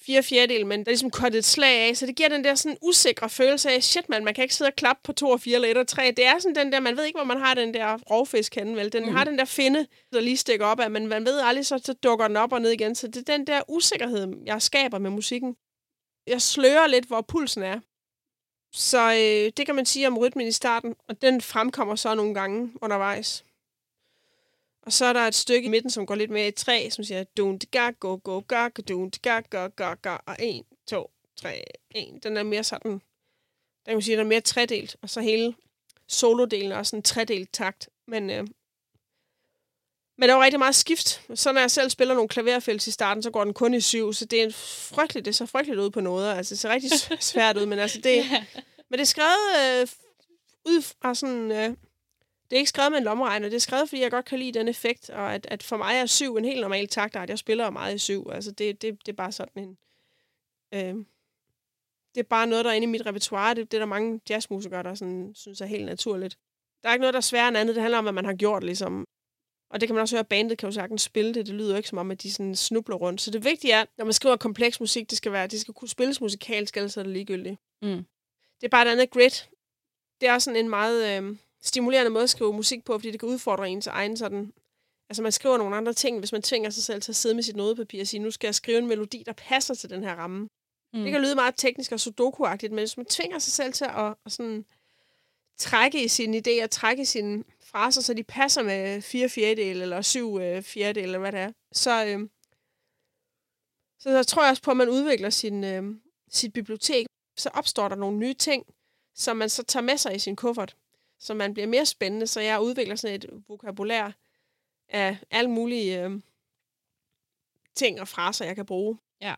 fire fjerdedel, men der er ligesom kottet et slag af, så det giver den der sådan usikre følelse af, shit man, man kan ikke sidde og klappe på to og fire eller et og tre. Det er sådan den der, man ved ikke, hvor man har den der rovfisk henne, vel? Den Mm. har den der finde, der lige stikker op af, men man ved aldrig, så, så dukker den op og ned igen. Så det er den der usikkerhed, jeg skaber med musikken. Jeg slører lidt, hvor pulsen er. Så øh, det kan man sige om rytmen i starten, og den fremkommer så nogle gange undervejs. Og så er der et stykke i midten, som går lidt mere i træ, som siger dun ga go go ga dun ga ga ga ga og 1, 2, 3, 1. Den er mere sådan, den kan man sige, den er mere tredelt, og så hele solodelen er også en tredelt takt. Men, øh, men der er jo rigtig meget skift. Så når jeg selv spiller nogle klaverfælds i starten, så går den kun i syv, så det er en frygteligt, det ser frygteligt ud på noget. Altså, det ser rigtig svært ud, men altså, det, men det er skrevet øh, ud fra sådan... Øh, det er ikke skrevet med en lommeregner, det er skrevet, fordi jeg godt kan lide den effekt, og at, at for mig er syv en helt normal taktart. Jeg spiller meget i syv. Altså, det, det, det er bare sådan en... Øh, det er bare noget, der er inde i mit repertoire. Det, det er der mange jazzmusikere, der sådan, synes er helt naturligt. Der er ikke noget, der er sværere end andet. Det handler om, hvad man har gjort, ligesom. Og det kan man også høre, bandet kan jo sagtens spille det. Det lyder jo ikke som om, at de sådan snubler rundt. Så det vigtige er, når man skriver kompleks musik, det skal være, det skal kunne spilles musikalsk, ellers er det ligegyldigt. Mm. Det er bare et andet grid, det er sådan en meget øh, stimulerende måde at skrive musik på, fordi det kan udfordre ens egen sådan... Altså, man skriver nogle andre ting, hvis man tvinger sig selv til at sidde med sit notepapir og sige, nu skal jeg skrive en melodi, der passer til den her ramme. Mm. Det kan lyde meget teknisk og sudoku-agtigt, men hvis man tvinger sig selv til at, at sådan trække i sine idéer, trække i sine fraser, så de passer med fire fjerdedel eller syv øh, fjerdedel, eller hvad det er, så, øh, så, så tror jeg også på, at man udvikler sin, øh, sit bibliotek. Så opstår der nogle nye ting, som man så tager med sig i sin kuffert, så man bliver mere spændende, så jeg udvikler sådan et vokabulær af alle mulige øh, ting og fraser, jeg kan bruge. Ja.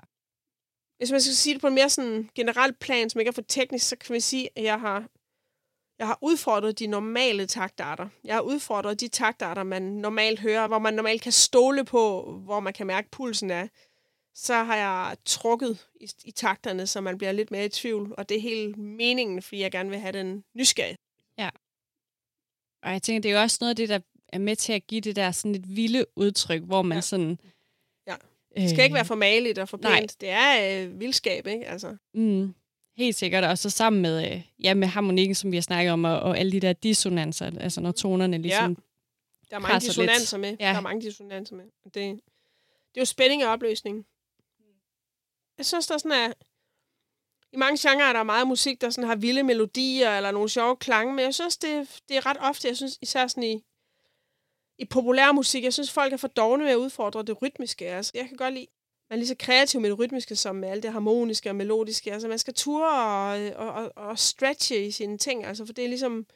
Hvis man skal sige det på en mere sådan generelt plan, som ikke er for teknisk, så kan vi sige, at jeg har, jeg har udfordret de normale taktarter. Jeg har udfordret de taktarter, man normalt hører, hvor man normalt kan stole på, hvor man kan mærke pulsen af. Så har jeg trukket i, i takterne, så man bliver lidt mere i tvivl. Og det er hele meningen, fordi jeg gerne vil have den nysgerrighed. Ja. Og jeg tænker, det er jo også noget af det, der er med til at give det der sådan et vilde udtryk, hvor man ja. sådan det skal ikke være for maligt og for pænt. Det er øh, vildskab, ikke? Altså. Mm, helt sikkert. Og så sammen med, øh, ja, med harmonikken, som vi har snakket om, og, og alle de der dissonanser, altså når tonerne ligesom ja. Der er mange dissonanser lidt. med. Ja. Der er mange dissonanser med. Det, det er jo spænding og opløsning. Jeg synes, der er sådan, at i mange genrer er der meget musik, der sådan har vilde melodier eller nogle sjove klange, men jeg synes, det, det er ret ofte, jeg synes især sådan i, i populær musik, jeg synes, folk er for dogne med at udfordre det rytmiske. Altså, jeg kan godt lide, man er lige så kreativ med det rytmiske, som med alt det harmoniske og melodiske. Altså, man skal ture og, og, og, og stretche i sine ting, altså, for det er ligesom,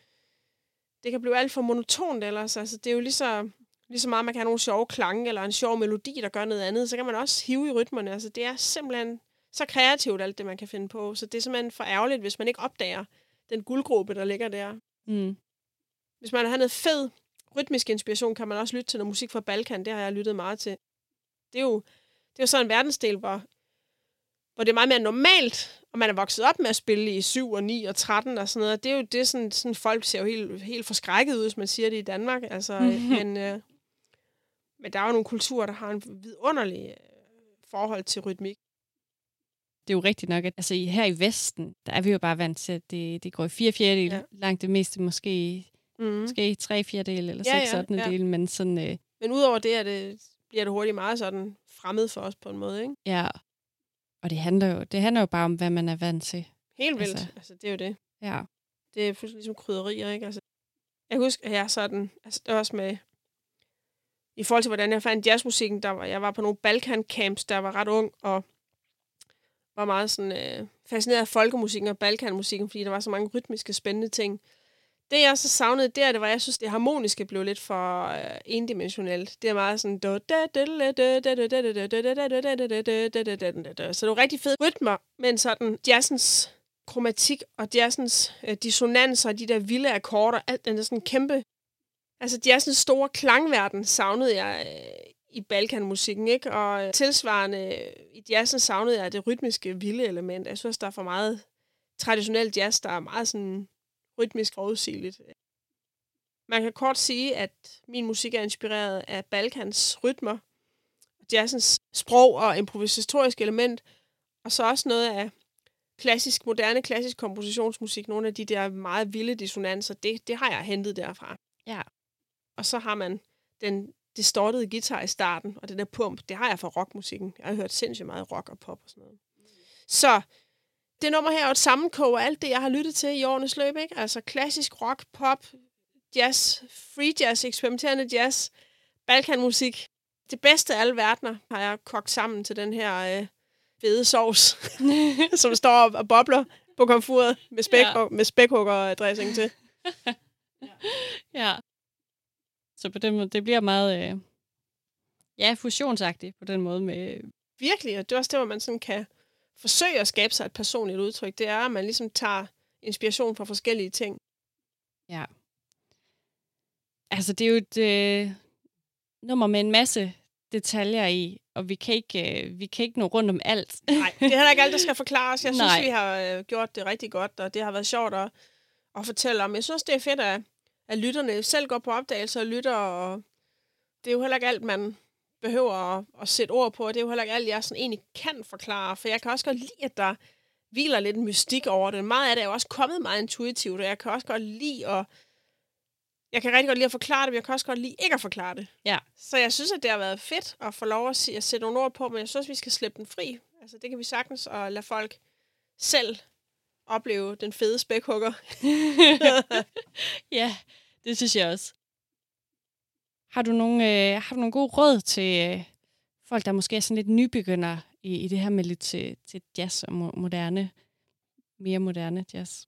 det kan blive alt for monotont ellers. Altså, det er jo lige så, lige så meget, man kan have nogle sjove klange, eller en sjov melodi, der gør noget andet, så kan man også hive i rytmerne. Altså, det er simpelthen så kreativt, alt det, man kan finde på. Så det er simpelthen for ærgerligt, hvis man ikke opdager den guldgruppe, der ligger der. Mm. Hvis man har noget fed rytmisk inspiration kan man også lytte til noget musik fra Balkan. Det har jeg lyttet meget til. Det er jo, det er jo sådan en verdensdel, hvor, hvor det er meget mere normalt, og man er vokset op med at spille i 7 og 9 og 13 og sådan noget. Det er jo det, sådan, sådan folk ser jo helt, helt forskrækket ud, hvis man siger det i Danmark. Altså, men, øh, men der er jo nogle kulturer, der har en vidunderlig øh, forhold til rytmik. Det er jo rigtigt nok, at altså, her i Vesten, der er vi jo bare vant til, at det, det går i fire fjerdedel. Ja. Langt det meste måske Mm. Måske tre fjerdedel eller ja, seks ja, ja. del, men sådan... Øh... Men udover det, er det, bliver det hurtigt meget sådan fremmed for os på en måde, ikke? Ja, og det handler jo, det handler jo bare om, hvad man er vant til. Helt vildt. Altså, altså det er jo det. Ja. Det er fuldstændig ligesom krydderier, ikke? Altså, jeg husker, at jeg sådan... Altså, det var også med... I forhold til, hvordan jeg fandt jazzmusikken, der var, jeg var på nogle Balkan-camps, der var ret ung, og var meget sådan, øh, fascineret af folkemusikken og Balkanmusikken, fordi der var så mange rytmiske, spændende ting. Det, jeg så savnede der, det var, jeg synes, det harmoniske blev lidt for øh, endimensionelt. Det er meget sådan... Så det var rigtig fede rytmer, men sådan jazzens kromatik og jazzens øh, dissonanser og de der vilde akkorder, alt den der sådan kæmpe... Altså jazzens store klangverden savnede jeg øh, i Balkanmusikken, ikke? Og tilsvarende i jazzen savnede jeg det rytmiske vilde element. Jeg synes, der er for meget traditionel jazz, der er meget sådan rytmisk forudsigeligt. Man kan kort sige, at min musik er inspireret af Balkans rytmer, jazzens sprog og improvisatorisk element, og så også noget af klassisk, moderne klassisk kompositionsmusik, nogle af de der meget vilde dissonanser, det, det har jeg hentet derfra. Ja. Og så har man den distortede guitar i starten, og det der pump, det har jeg fra rockmusikken. Jeg har hørt sindssygt meget rock og pop og sådan noget. Så det nummer her er et sammenkog af alt det, jeg har lyttet til i årenes løb. Ikke? Altså klassisk rock, pop, jazz, free jazz, eksperimenterende jazz, balkanmusik. Det bedste af alle verdener har jeg kogt sammen til den her øh, fede sovs, som står og bobler på komfuret med, spæk, ja. med spækhugger-dressing til. ja. Så på den måde, det bliver meget, øh, ja, fusionsagtigt på den måde med... Virkelig, og det er også det, hvor man sådan kan forsøge at skabe sig et personligt udtryk, det er, at man ligesom tager inspiration fra forskellige ting. Ja. Altså, det er jo et øh, nummer med en masse detaljer i, og vi kan ikke, øh, vi kan ikke nå rundt om alt. Nej, det er heller ikke alt, der skal forklares. Jeg synes, Nej. vi har øh, gjort det rigtig godt, og det har været sjovt at, at fortælle om. Jeg synes, det er fedt, at, at lytterne selv går på opdagelse og lytter, og det er jo heller ikke alt, man behøver at, at sætte ord på, og det er jo heller ikke alt, jeg sådan egentlig kan forklare, for jeg kan også godt lide, at der hviler lidt mystik over det. Meget af det er jo også kommet meget intuitivt, og jeg kan også godt lide at jeg kan rigtig godt lide at forklare det, men jeg kan også godt lide ikke at forklare det. Ja. Så jeg synes, at det har været fedt at få lov at, se, at sætte nogle ord på, men jeg synes, vi skal slippe den fri. Altså, det kan vi sagtens, og lade folk selv opleve den fede spækhugger. ja, det synes jeg også. Har du nogle, øh, har du nogle gode råd til øh, folk, der måske er sådan lidt nybegynder i, i det her med lidt til, til jazz og mo- moderne, mere moderne jazz?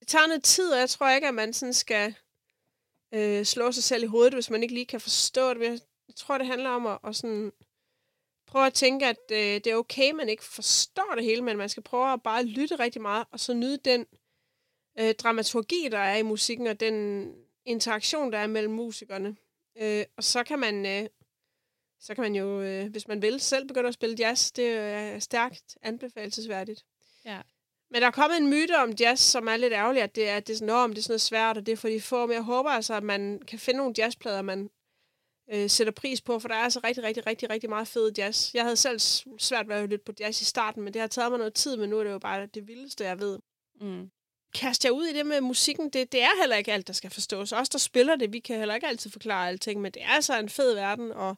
Det tager noget tid, og jeg tror ikke, at man sådan skal øh, slå sig selv i hovedet, hvis man ikke lige kan forstå det. Jeg tror, det handler om at, at sådan prøve at tænke, at øh, det er okay, man ikke forstår det hele, men man skal prøve at bare lytte rigtig meget, og så nyde den øh, dramaturgi, der er i musikken, og den interaktion, der er mellem musikerne. Øh, og så kan man øh, så kan man jo, øh, hvis man vil, selv begynde at spille jazz. Det er stærkt anbefalesværdigt. Ja. Men der er kommet en myte om jazz, som er lidt ærgerlig, at det er, at det er sådan, om det er sådan noget svært, og det er for de få. Men jeg håber altså, at man kan finde nogle jazzplader, man øh, sætter pris på, for der er altså rigtig, rigtig, rigtig, rigtig meget fed jazz. Jeg havde selv svært ved at lytte på jazz i starten, men det har taget mig noget tid, men nu er det jo bare det vildeste, jeg ved. Mm. Kast jer ud i det med musikken. Det, det er heller ikke alt, der skal forstås. Os, der spiller det, vi kan heller ikke altid forklare alting, men det er altså en fed verden, og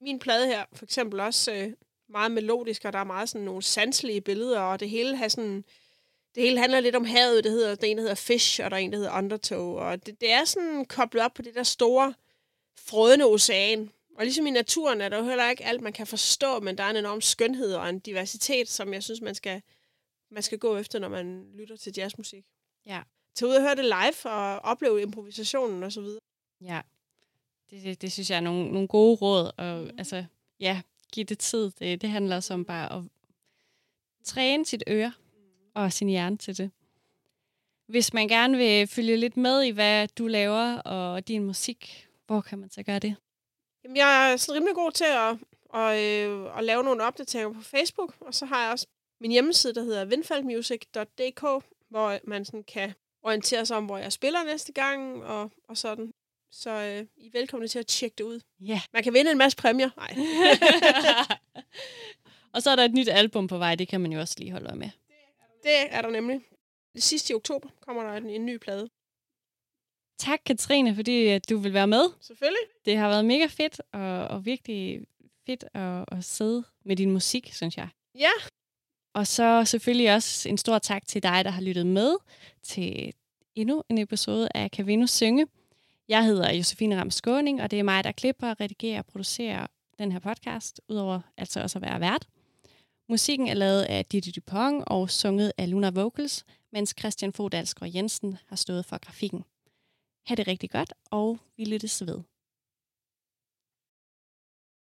min plade her, for eksempel også øh, meget melodisk, og der er meget sådan nogle sanselige billeder, og det hele har sådan... Det hele handler lidt om havet. Det hedder, der er en, der hedder Fish, og der er en, der hedder Undertow. Og det, det er sådan koblet op på det der store, frødende ocean. Og ligesom i naturen er der jo heller ikke alt, man kan forstå, men der er en enorm skønhed og en diversitet, som jeg synes, man skal, man skal gå efter, når man lytter til jazzmusik. Ja. Tag ud og høre det live og opleve improvisationen og så videre. Ja, det, det, det synes jeg er nogle, nogle gode råd. Og mm. altså, ja, give det tid. Det, det handler også om bare at træne sit øre og sin hjerne til det. Hvis man gerne vil følge lidt med i, hvad du laver og din musik, hvor kan man så gøre det? Jamen, jeg er sådan rimelig god til at, at, øh, at lave nogle opdateringer på Facebook, og så har jeg også min hjemmeside, der hedder windfaldmusic.dk, hvor man sådan kan orientere sig om, hvor jeg spiller næste gang, og, og sådan. Så øh, I er velkomne til at tjekke det ud. Ja. Yeah. Man kan vinde en masse præmier. Nej. og så er der et nyt album på vej, det kan man jo også lige holde øje med. Det er der nemlig. Det sidste i oktober kommer der en, en ny plade. Tak, Katrine, fordi at du vil være med. Selvfølgelig. Det har været mega fedt, og, og virkelig fedt at, at sidde med din musik, synes jeg. Ja. Og så selvfølgelig også en stor tak til dig, der har lyttet med til endnu en episode af Kan Venus Synge. Jeg hedder Josefine Ram Skåning, og det er mig, der klipper, redigerer og producerer den her podcast, udover altså også at være vært. Musikken er lavet af Didi Dupont og sunget af Luna Vocals, mens Christian Fodalsgaard Jensen har stået for grafikken. Ha' det rigtig godt, og vi lyttes ved.